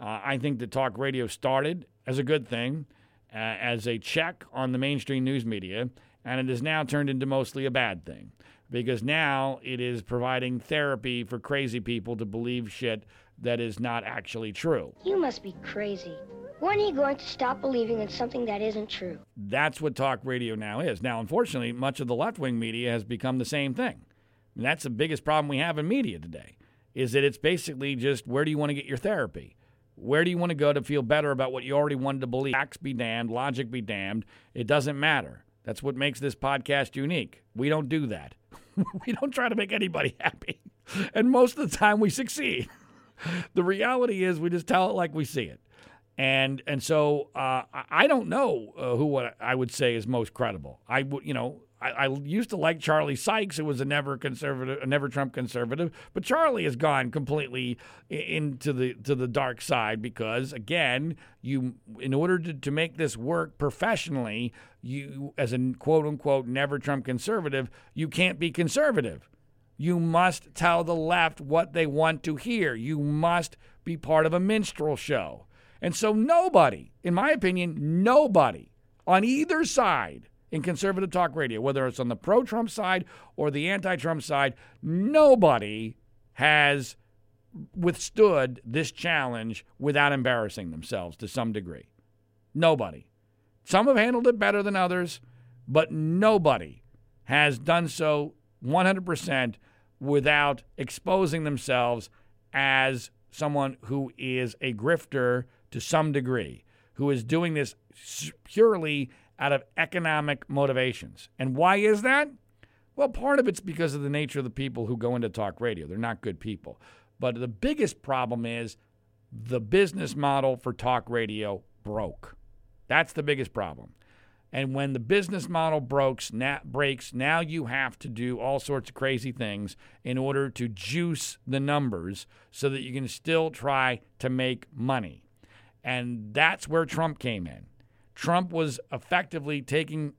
Uh, I think that talk radio started as a good thing, uh, as a check on the mainstream news media, and it has now turned into mostly a bad thing because now it is providing therapy for crazy people to believe shit that is not actually true. You must be crazy. When are you going to stop believing in something that isn't true? That's what talk radio now is. Now, unfortunately, much of the left wing media has become the same thing. And that's the biggest problem we have in media today. Is that it's basically just where do you want to get your therapy? Where do you want to go to feel better about what you already wanted to believe? Facts be damned, logic be damned. It doesn't matter. That's what makes this podcast unique. We don't do that. we don't try to make anybody happy. And most of the time we succeed. The reality is we just tell it like we see it. And and so uh, I don't know uh, who what I would say is most credible. I would you know I, I, used to like Charlie Sykes, who was a never conservative, a never Trump conservative, but Charlie has gone completely into the to the dark side because, again, you in order to, to make this work professionally, you as a quote unquote never Trump conservative, you can't be conservative. You must tell the left what they want to hear. You must be part of a minstrel show. And so nobody, in my opinion, nobody on either side in conservative talk radio, whether it's on the pro Trump side or the anti Trump side, nobody has withstood this challenge without embarrassing themselves to some degree. Nobody. Some have handled it better than others, but nobody has done so 100% without exposing themselves as someone who is a grifter to some degree, who is doing this purely out of economic motivations. And why is that? Well, part of it's because of the nature of the people who go into talk radio. They're not good people. But the biggest problem is the business model for talk radio broke. That's the biggest problem. And when the business model breaks, na- breaks, now you have to do all sorts of crazy things in order to juice the numbers so that you can still try to make money. And that's where Trump came in. Trump was effectively taking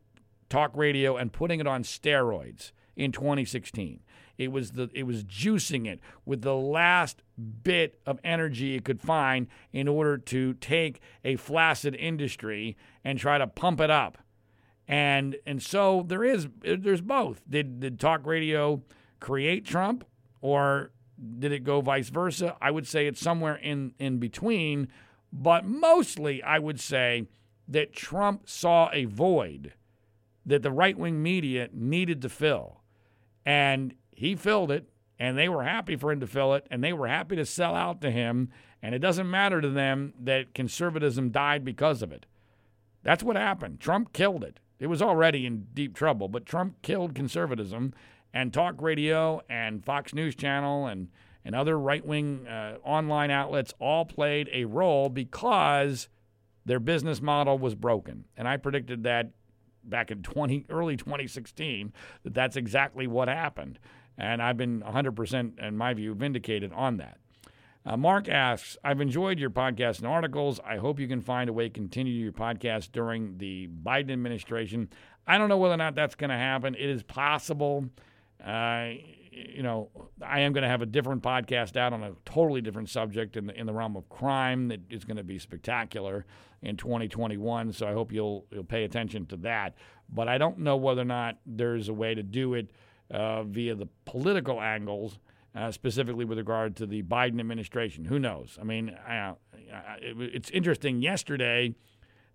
talk radio and putting it on steroids in 2016. It was the it was juicing it with the last bit of energy it could find in order to take a flaccid industry and try to pump it up. And and so there is there's both. Did did talk radio create Trump or did it go vice versa? I would say it's somewhere in in between, but mostly I would say that Trump saw a void that the right wing media needed to fill. And he filled it, and they were happy for him to fill it, and they were happy to sell out to him. And it doesn't matter to them that conservatism died because of it. That's what happened. Trump killed it. It was already in deep trouble, but Trump killed conservatism, and talk radio and Fox News Channel and, and other right wing uh, online outlets all played a role because their business model was broken. And I predicted that back in 20, early 2016 that that's exactly what happened. And I've been 100%, in my view, vindicated on that. Uh, Mark asks, I've enjoyed your podcast and articles. I hope you can find a way to continue your podcast during the Biden administration. I don't know whether or not that's going to happen. It is possible. Uh, you know, I am going to have a different podcast out on a totally different subject in the in the realm of crime that is going to be spectacular in 2021. So I hope you'll you'll pay attention to that. But I don't know whether or not there's a way to do it uh, via the political angles, uh, specifically with regard to the Biden administration. Who knows? I mean, I, I, it, it's interesting. Yesterday,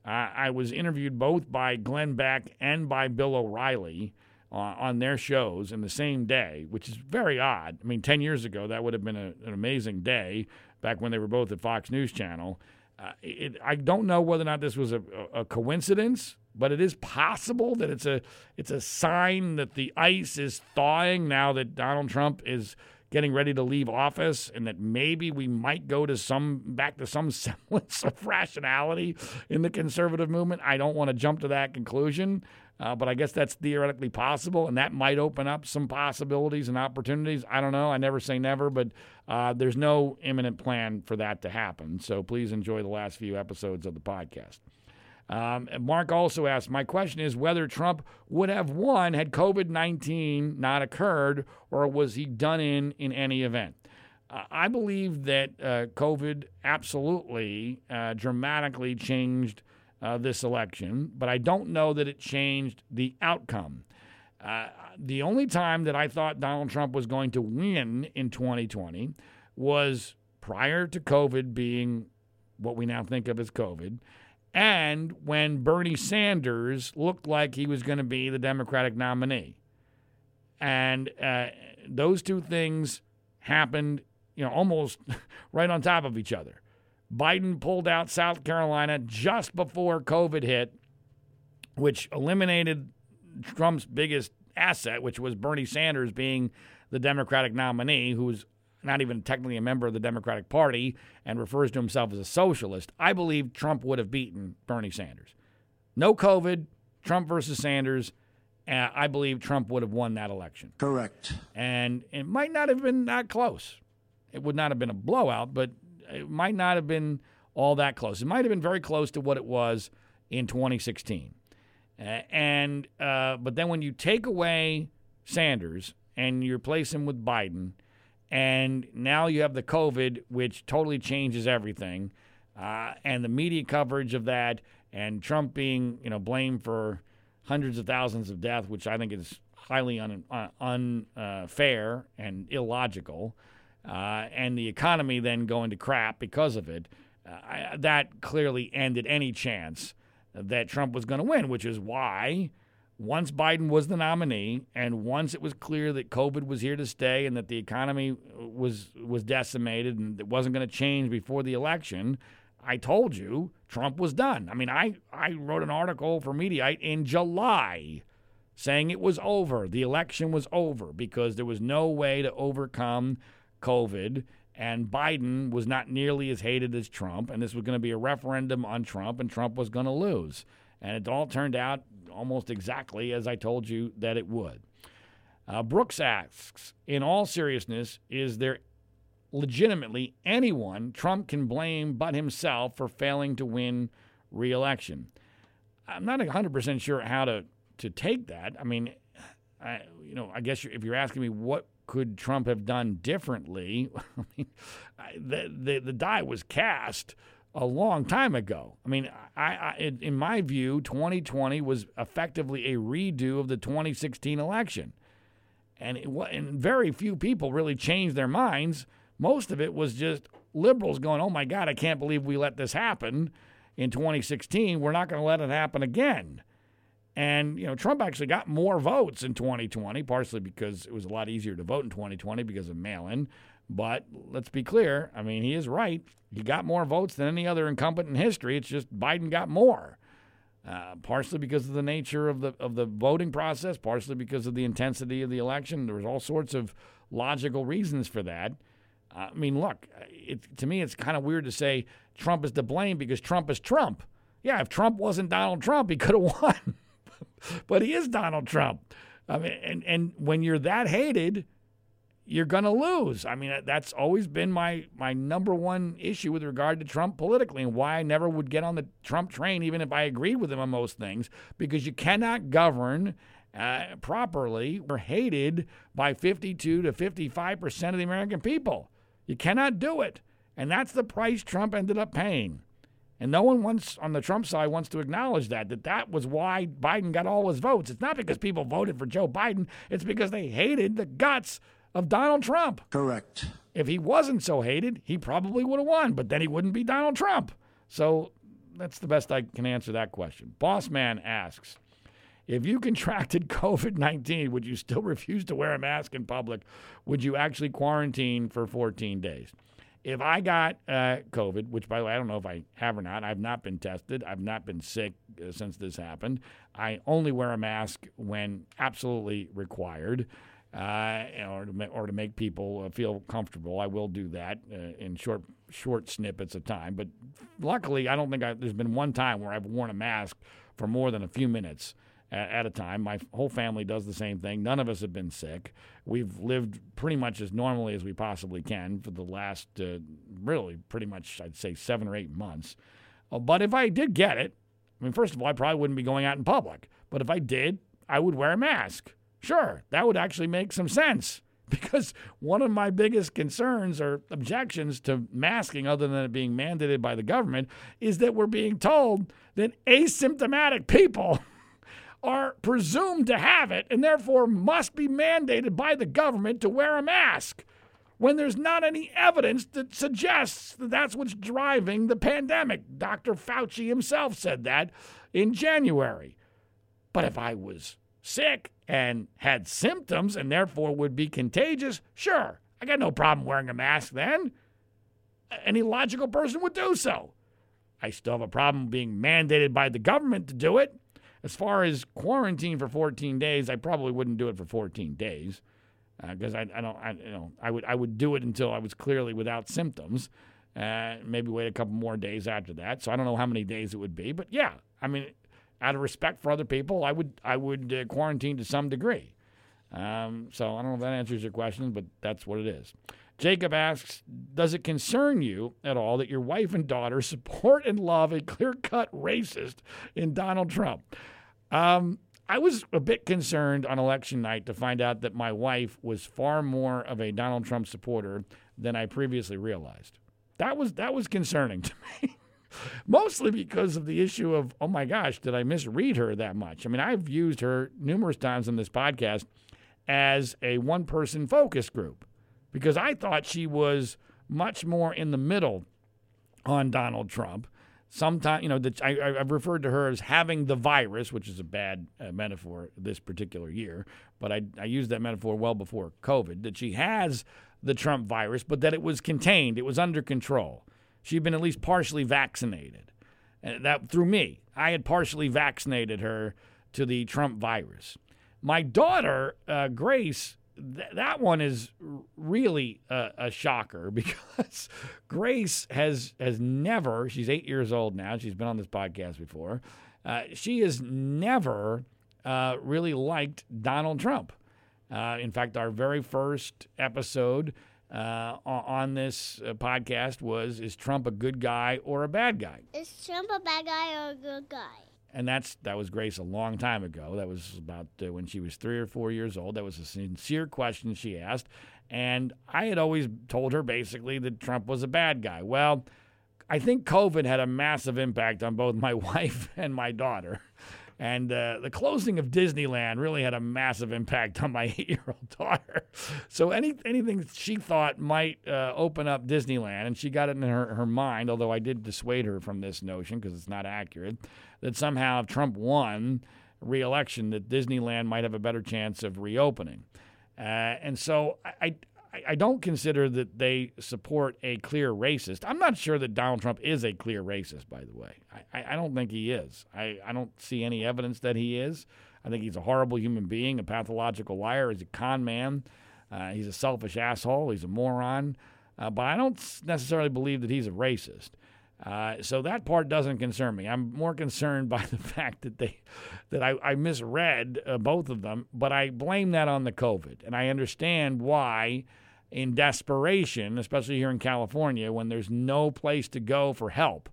uh, I was interviewed both by Glenn Beck and by Bill O'Reilly on, their shows in the same day, which is very odd. I mean, 10 years ago, that would have been a, an amazing day back when they were both at Fox News Channel. Uh, it, I don't know whether or not this was a, a, coincidence, but it is possible that it's a it's a sign that the ice is thawing now that Donald Trump is getting ready to leave office, and that maybe we might go to some back to some semblance of rationality in the conservative movement. I don't want to jump to that conclusion, uh, but I guess that's theoretically possible, and that might open up some possibilities and opportunities. I don't know. I never say never, but uh, there's no imminent plan for that to happen. So please enjoy the last few episodes of the podcast. Um, Mark also asked, My question is whether Trump would have won had COVID 19 not occurred, or was he done in in any event? Uh, I believe that uh, COVID absolutely uh, dramatically changed uh, this election, but I don't know that it changed the outcome. Uh, the only time that I thought Donald Trump was going to win in 2020 was prior to COVID being what we now think of as COVID, and when Bernie Sanders looked like he was going to be the Democratic nominee. And uh, those two things happened, you know, almost right on top of each other. Biden pulled out South Carolina just before COVID hit, which eliminated Trump's biggest asset, which was Bernie Sanders being the Democratic nominee, who's not even technically a member of the Democratic Party and refers to himself as a socialist, I believe Trump would have beaten Bernie Sanders. No COVID, Trump versus Sanders. Uh, I believe Trump would have won that election. Correct. And it might not have been that close. It would not have been a blowout, but it might not have been all that close. It might have been very close to what it was in 2016. Uh, and uh, but then when you take away Sanders and you replace him with Biden, and now you have the COVID, which totally changes everything, uh, and the media coverage of that, and Trump being you know blamed for hundreds of thousands of deaths, which I think is highly un, uh, unfair and illogical, uh, and the economy then going to crap because of it. Uh, that clearly ended any chance that Trump was going to win, which is why once Biden was the nominee and once it was clear that COVID was here to stay and that the economy was was decimated and it wasn't going to change before the election, I told you Trump was done. I mean, I, I wrote an article for Mediaite in July saying it was over. The election was over because there was no way to overcome COVID and Biden was not nearly as hated as Trump, and this was going to be a referendum on Trump, and Trump was going to lose. And it all turned out almost exactly as I told you that it would. Uh, Brooks asks, in all seriousness, is there legitimately anyone Trump can blame but himself for failing to win reelection? I'm not 100% sure how to, to take that. I mean, I, you know, I guess if you're asking me what could Trump have done differently, I mean, the, the, the die was cast a long time ago. I mean, I, I, in my view, 2020 was effectively a redo of the 2016 election. And, it, and very few people really changed their minds. Most of it was just liberals going, oh my God, I can't believe we let this happen in 2016. We're not going to let it happen again. And, you know, Trump actually got more votes in 2020, partially because it was a lot easier to vote in 2020 because of mail in. But let's be clear. I mean, he is right. He got more votes than any other incumbent in history. It's just Biden got more. Uh, partially because of the nature of the of the voting process, partially because of the intensity of the election. There was all sorts of logical reasons for that. I mean, look, it, to me, it's kind of weird to say Trump is to blame because Trump is Trump. Yeah, if Trump wasn't Donald Trump, he could have won. but he is Donald Trump. I mean, and and when you're that hated, you're going to lose. I mean, that's always been my my number one issue with regard to Trump politically and why I never would get on the Trump train even if I agreed with him on most things because you cannot govern uh, properly or hated by 52 to 55% of the American people. You cannot do it. And that's the price Trump ended up paying. And no one wants on the Trump side wants to acknowledge that that that was why Biden got all his votes. It's not because people voted for Joe Biden, it's because they hated the guts of Donald Trump. Correct. If he wasn't so hated, he probably would have won, but then he wouldn't be Donald Trump. So that's the best I can answer that question. Boss Man asks If you contracted COVID 19, would you still refuse to wear a mask in public? Would you actually quarantine for 14 days? If I got uh, COVID, which by the way, I don't know if I have or not, I've not been tested. I've not been sick uh, since this happened. I only wear a mask when absolutely required uh, or, to or to make people uh, feel comfortable. I will do that uh, in short short snippets of time. But luckily, I don't think I, there's been one time where I've worn a mask for more than a few minutes at, a time. My whole family does the same thing. None of us have been sick. We've lived pretty much as normally as we possibly can for the last, uh, really, pretty much, I'd say, seven or eight months. Uh, but if I did get it, I mean, first of all, I probably wouldn't be going out in public. But if I did, I would wear a mask. Sure, that would actually make some sense because one of my biggest concerns or objections to masking, other than it being mandated by the government, is that we're being told that asymptomatic people are presumed to have it and therefore must be mandated by the government to wear a mask when there's not any evidence that suggests that that's what's driving the pandemic. Dr. Fauci himself said that in January. But if I was sick and had symptoms and therefore would be contagious, sure, I got no problem wearing a mask then. Any logical person would do so. I still have a problem being mandated by the government to do it. As far as quarantine for 14 days, I probably wouldn't do it for 14 days because uh, I, I, don't, I, you know, I would, I would do it until I was clearly without symptoms. Uh, maybe wait a couple more days after that. So I don't know how many days it would be, but yeah, I mean, out of respect for other people, I would, I would uh, quarantine to some degree. Um, so I don't know if that answers your question, but that's what it is. Jacob asks, does it concern you at all that your wife and daughter support and love a clear-cut racist in Donald Trump? Um, I was a bit concerned on election night to find out that my wife was far more of a Donald Trump supporter than I previously realized. That was that was concerning to me. Mostly because of the issue of, oh my gosh, did I misread her that much? I mean, I've used her numerous times in this podcast as a one person focus group because I thought she was much more in the middle on Donald Trump sometimes you know that I, have referred to her as having the virus, which is a bad uh, metaphor this particular year, but I, I used that metaphor well before COVID. That she has the Trump virus, but that it was contained, it was under control. She'd been at least partially vaccinated, and that through me. I had partially vaccinated her to the Trump virus. My daughter, uh, Grace, th- that one is really a, a, shocker because Grace has has never. She's eight years old now. She's been on this podcast before. Uh, she has never uh, really liked Donald Trump. Uh, in fact, our very first episode uh, on this uh, podcast was: Is Trump a good guy or a bad guy? Is Trump a bad guy or a good guy? And that's that was Grace a long time ago. That was about uh, when she was three or four years old. That was a sincere question she asked, and I had always told her basically that Trump was a bad guy. Well, I think COVID had a massive impact on both my wife and my daughter. And uh, the closing of Disneyland really had a massive impact on my eight-year-old daughter. So any anything she thought might uh, open up Disneyland, and she got it in her, her mind, although I did dissuade her from this notion because it's not accurate, that somehow if Trump won re-election, that Disneyland might have a better chance of reopening. Uh, and so I, I don't consider that they support a clear racist. I'm not sure that Donald Trump is a clear racist, by the way. I, I don't think he is. I, I don't see any evidence that he is. I think he's a horrible human being, a pathological liar. He's a con man. Uh, he's a selfish asshole. He's a moron. Uh, but I don't necessarily believe that he's a racist. Uh, so that part doesn't concern me. I'm more concerned by the fact that they, that I, I misread uh, both of them, but I blame that on the COVID, and I understand why in desperation, especially here in California, when there's no place to go for help.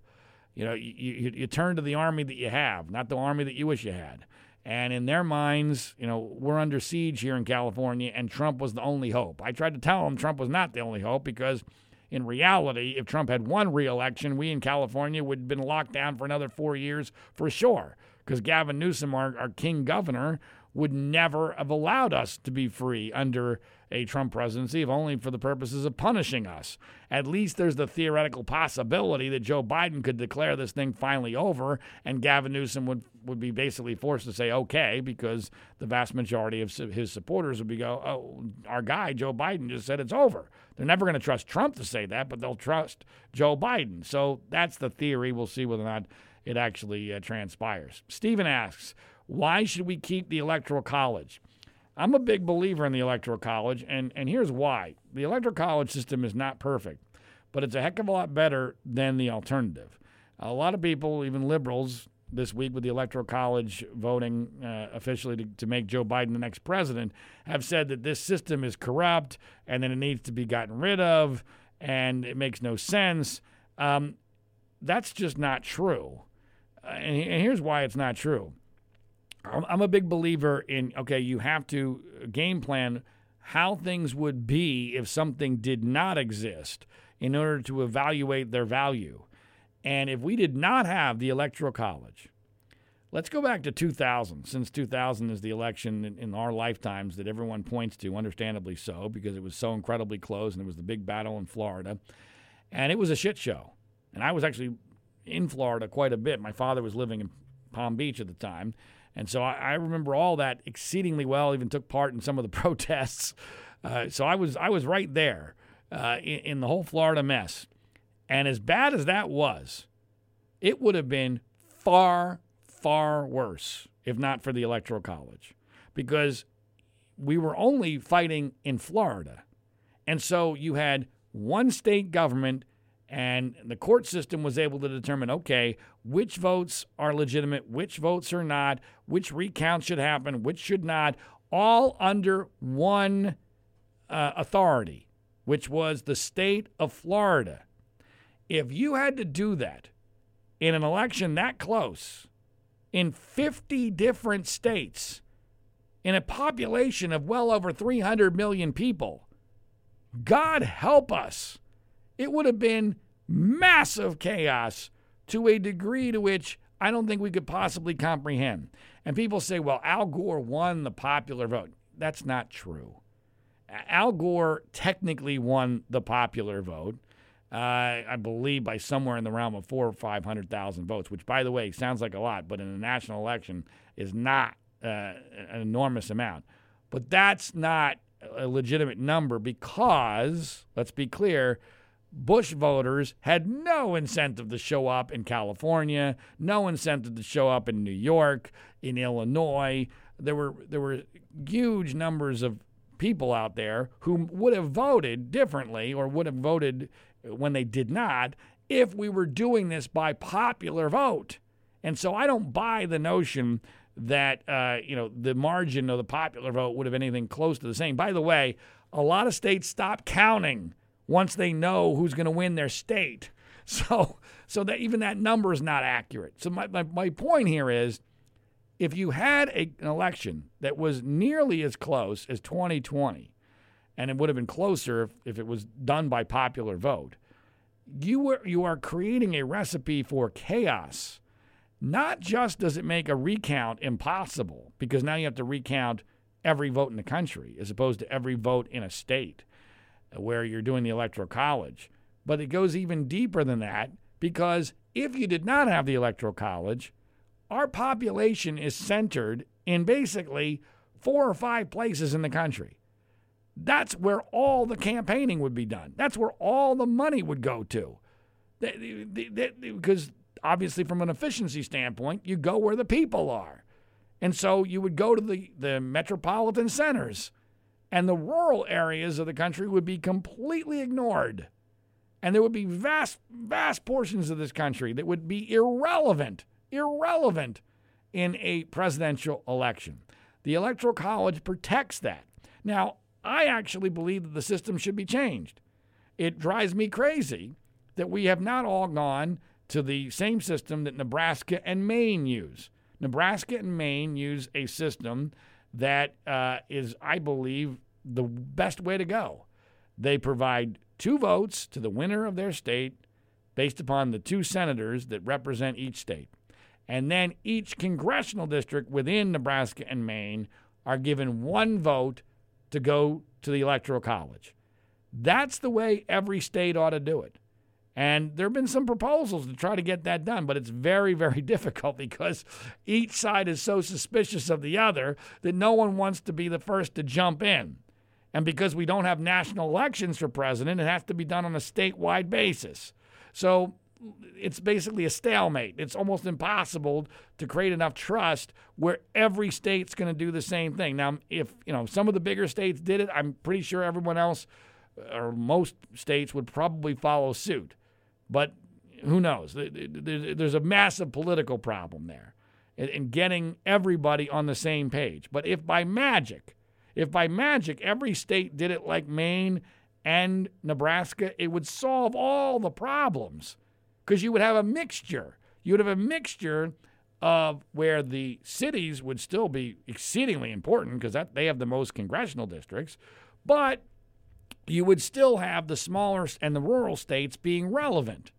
You know, you, you, you, turn to the army that you have, not the army that you wish you had. And in their minds, you know, we're under siege here in California, and Trump was the only hope. I tried to tell them Trump was not the only hope because, in reality, if Trump had won re election, we in California would have been locked down for another four years for sure. Because Gavin Newsom, our, our king governor, would never have allowed us to be free under a Trump presidency, if only for the purposes of punishing us. At least there's the theoretical possibility that Joe Biden could declare this thing finally over, and Gavin Newsom would, would be basically forced to say okay because the vast majority of his supporters would be go, oh, our guy Joe Biden just said it's over. They're never going to trust Trump to say that, but they'll trust Joe Biden. So that's the theory. We'll see whether or not it actually uh, transpires. Stephen asks, why should we keep the Electoral College? I'm a big believer in the Electoral College, and, and here's why. The Electoral College system is not perfect, but it's a heck of a lot better than the alternative. A lot of people, even liberals, this week with the Electoral College voting uh, officially to, to make Joe Biden the next president, have said that this system is corrupt and that it needs to be gotten rid of and it makes no sense. Um, that's just not true. Uh, and, and here's why it's not true I'm a big believer in okay, you have to uh, game plan how things would be if something did not exist in order to evaluate their value. And if we did not have the Electoral College, let's go back to 2000, since 2000 is the election in, in, our lifetimes that everyone points to, understandably so, because it was so incredibly close and it was the big battle in Florida. And it was a shit show. And I was actually in Florida quite a bit. My father was living in Palm Beach at the time. And so I, I remember all that exceedingly well. Even took part in some of the protests. Uh, so I was I was right there uh, in, in the whole Florida mess. And as bad as that was, it would have been far far worse if not for the Electoral College because we were only fighting in Florida. And so you had one state government and the court system was able to determine okay, which votes are legitimate, which votes are not, which recount should happen, which should not, all under one uh, authority, which was the state of Florida. If you had to do that in an election that close, in 50 different states, in a population of well over 300 million people, God help us it would have been massive chaos to a degree to which I don't think we could possibly comprehend. And people say, well, Al Gore won the popular vote. That's not true. Al Gore technically won the popular vote, uh, I believe, by somewhere in the realm of four or 500,000 votes, which, by the way, sounds like a lot, but in a national election is not uh, an enormous amount. But that's not a legitimate number because, let's be clear, Bush voters had no incentive to show up in California, no incentive to show up in New York, in Illinois. There were there were huge numbers of people out there who would have voted differently or would have voted when they did not if we were doing this by popular vote. And so I don't buy the notion that uh, you know the margin of the popular vote would have anything close to the same. By the way, a lot of states stopped counting once they know who's going to win their state. So, so that even that number is not accurate. So my, my, my point here is if you had a, an election that was nearly as close as 2020, and it would have been closer if, if it was done by popular vote, you, were, you are creating a recipe for chaos. Not just does it make a recount impossible, because now you have to recount every vote in the country as opposed to every vote in a state where you're doing the electoral college. But it goes even deeper than that because if you did not have the electoral college, our population is centered in basically four or five places in the country. That's where all the campaigning would be done. That's where all the money would go to. Because obviously, from an efficiency standpoint, you go where the people are. And so you would go to the, the metropolitan centers and the rural areas of the country would be completely ignored. And there would be vast, vast portions of this country that would be irrelevant, irrelevant in a presidential election. The Electoral College protects that. Now, I actually believe that the system should be changed. It drives me crazy that we have not all gone to the same system that Nebraska and Maine use. Nebraska and Maine use a system that uh, is, I believe, the best way to go. They provide two votes to the winner of their state based upon the two senators that represent each state. And then each congressional district within Nebraska and Maine are given one vote to go to the Electoral College. That's the way every state ought to do it. And there have been some proposals to try to get that done, but it's very, very difficult because each side is so suspicious of the other that no one wants to be the first to jump in. And because we don't have national elections for president, it has to be done on a statewide basis. So it's basically a stalemate. It's almost impossible to create enough trust where every state's going to do the same thing. Now, if you know some of the bigger states did it, I'm pretty sure everyone else uh, or most states would probably follow suit. But who knows? There's a massive political problem there in getting everybody on the same page. But if by magic, if by magic every state did it like Maine and Nebraska, it would solve all the problems because you would have a mixture. You would have a mixture of where the cities would still be exceedingly important because they have the most congressional districts, but you would still have the smaller and the rural states being relevant.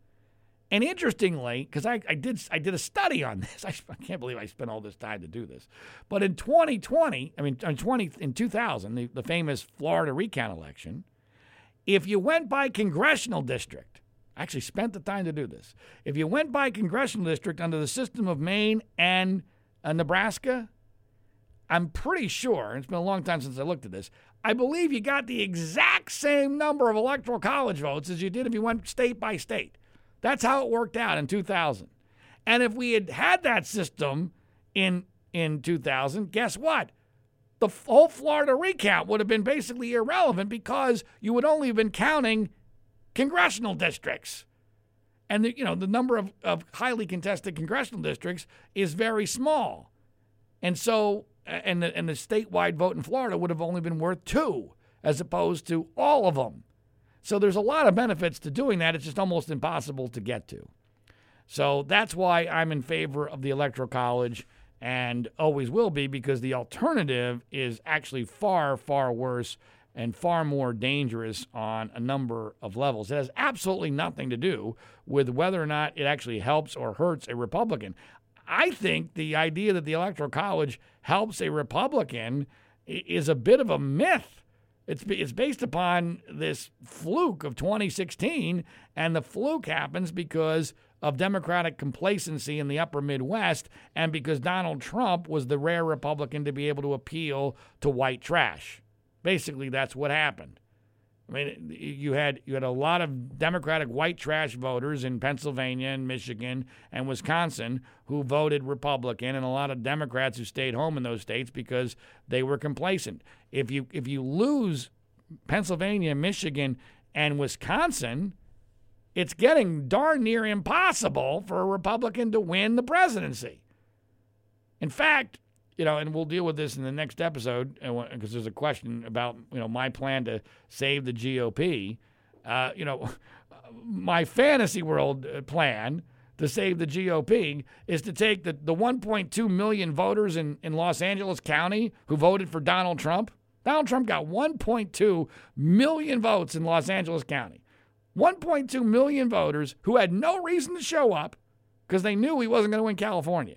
And interestingly, because I, I, did I did a study on this, I, I, can't believe I spent all this time to do this. But in 2020, I mean, in 20 in 2000, the, the famous Florida recount election, if you went by congressional district, I actually spent the time to do this. If you went by congressional district under the system of Maine and uh, Nebraska, I'm pretty sure, it's been a long time since I looked at this, I believe you got the exact same number of electoral college votes as you did if you went state by state. That's how it worked out in 2000. And if we had had that system in in 2000, guess what? The whole Florida recount would have been basically irrelevant because you would only have been counting congressional districts. And the, you know the number of, of highly contested congressional districts is very small. And so and the, and the statewide vote in Florida would have only been worth two as opposed to all of them. So there's a lot of benefits to doing that. It's just almost impossible to get to. So that's why I'm in favor of the Electoral College and always will be because the alternative is actually far, far worse and far more dangerous on a number of levels. It has absolutely nothing to do with whether or not it actually helps or hurts a Republican. I think the idea that the Electoral College helps a Republican is a bit of a myth. It's, it's based upon this fluke of 2016, and the fluke happens because of Democratic complacency in the upper Midwest and because Donald Trump was the rare Republican to be able to appeal to white trash. Basically, that's what happened. I mean, you had you had a lot of Democratic white trash voters in Pennsylvania and Michigan and Wisconsin who voted Republican, and a lot of Democrats who stayed home in those states because they were complacent. If you if you lose Pennsylvania, Michigan, and Wisconsin, it's getting darn near impossible for a Republican to win the presidency. In fact, you know, and we'll deal with this in the next episode because there's a question about you know my plan to save the GOP. Uh, you know, my fantasy world uh, plan to save the GOP is to take the, the 1.2 million voters in, in Los Angeles County who voted for Donald Trump. Donald Trump got 1.2 million votes in Los Angeles County. 1.2 million voters who had no reason to show up because they knew he wasn't going to win California.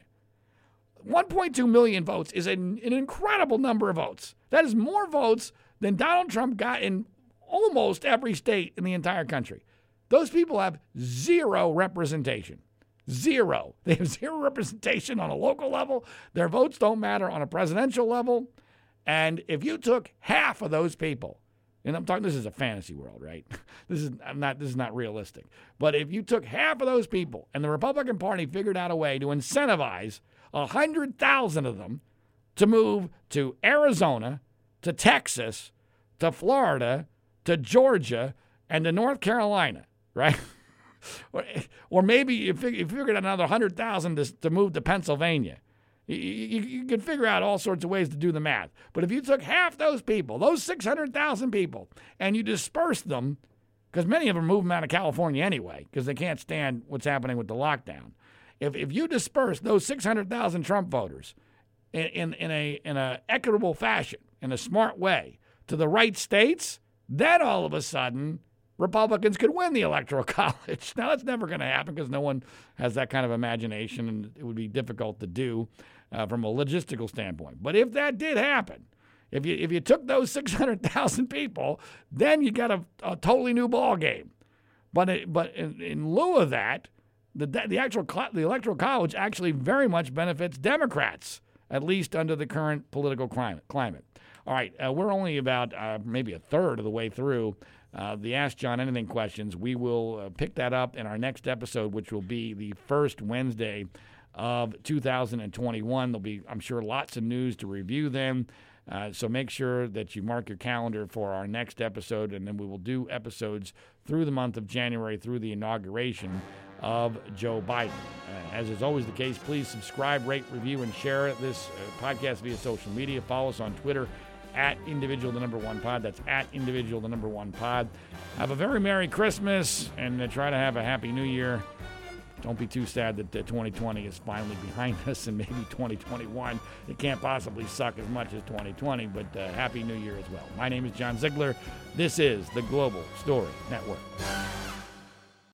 1.2 million votes is an, an incredible number of votes. That is more votes than Donald Trump got in almost every state in the entire country. Those people have zero representation. Zero. They have zero representation on a local level. Their votes don't matter on a presidential level. And if you took half of those people, and I'm talking this is a fantasy world, right? This is I'm not this is not realistic. But if you took half of those people and the Republican Party figured out a way to incentivize 100,000 of them to move to Arizona, to Texas, to Florida, to Georgia, and to North Carolina, right? or, maybe you, figure, you figured out another 100,000 to, to move to Pennsylvania. You, you, you could figure out all sorts of ways to do the math. But if you took half those people, those 600,000 people, and you dispersed them, because many of them move them out of California anyway, because they can't stand what's happening with the lockdown if, if you disperse those 600,000 Trump voters in, in, in, a, in a equitable fashion, in a smart way, to the right states, then all of a sudden Republicans could win the Electoral College. Now, that's never going to happen because no one has that kind of imagination, and it would be difficult to do uh, from a logistical standpoint. But if that did happen, if you if you took those 600,000 people, then you got a, a totally new ball game. But it, but in, in lieu of that, the, the actual the electoral college actually very much benefits Democrats, at least under the current political climate. climate. All right, uh, we're only about uh, maybe a third of the way through uh, the Ask John Anything questions. We will uh, pick that up in our next episode, which will be the first Wednesday of 2021. There'll be, I'm sure, lots of news to review then. Uh, so make sure that you mark your calendar for our next episode, and then we will do episodes through the month of January through the inauguration of Joe Biden. Uh, as is always the case, please subscribe, rate, review, and share this uh, podcast via social media. Follow us on Twitter at individual the number one pod. That's at individual the number one pod. Have a very Merry Christmas and uh, try to have a Happy New Year. Don't be too sad that 2020 is finally behind us and maybe 2021. It can't possibly suck as much as 2020, but uh, Happy New Year as well. My name is John Ziegler. This is the Global Story Network.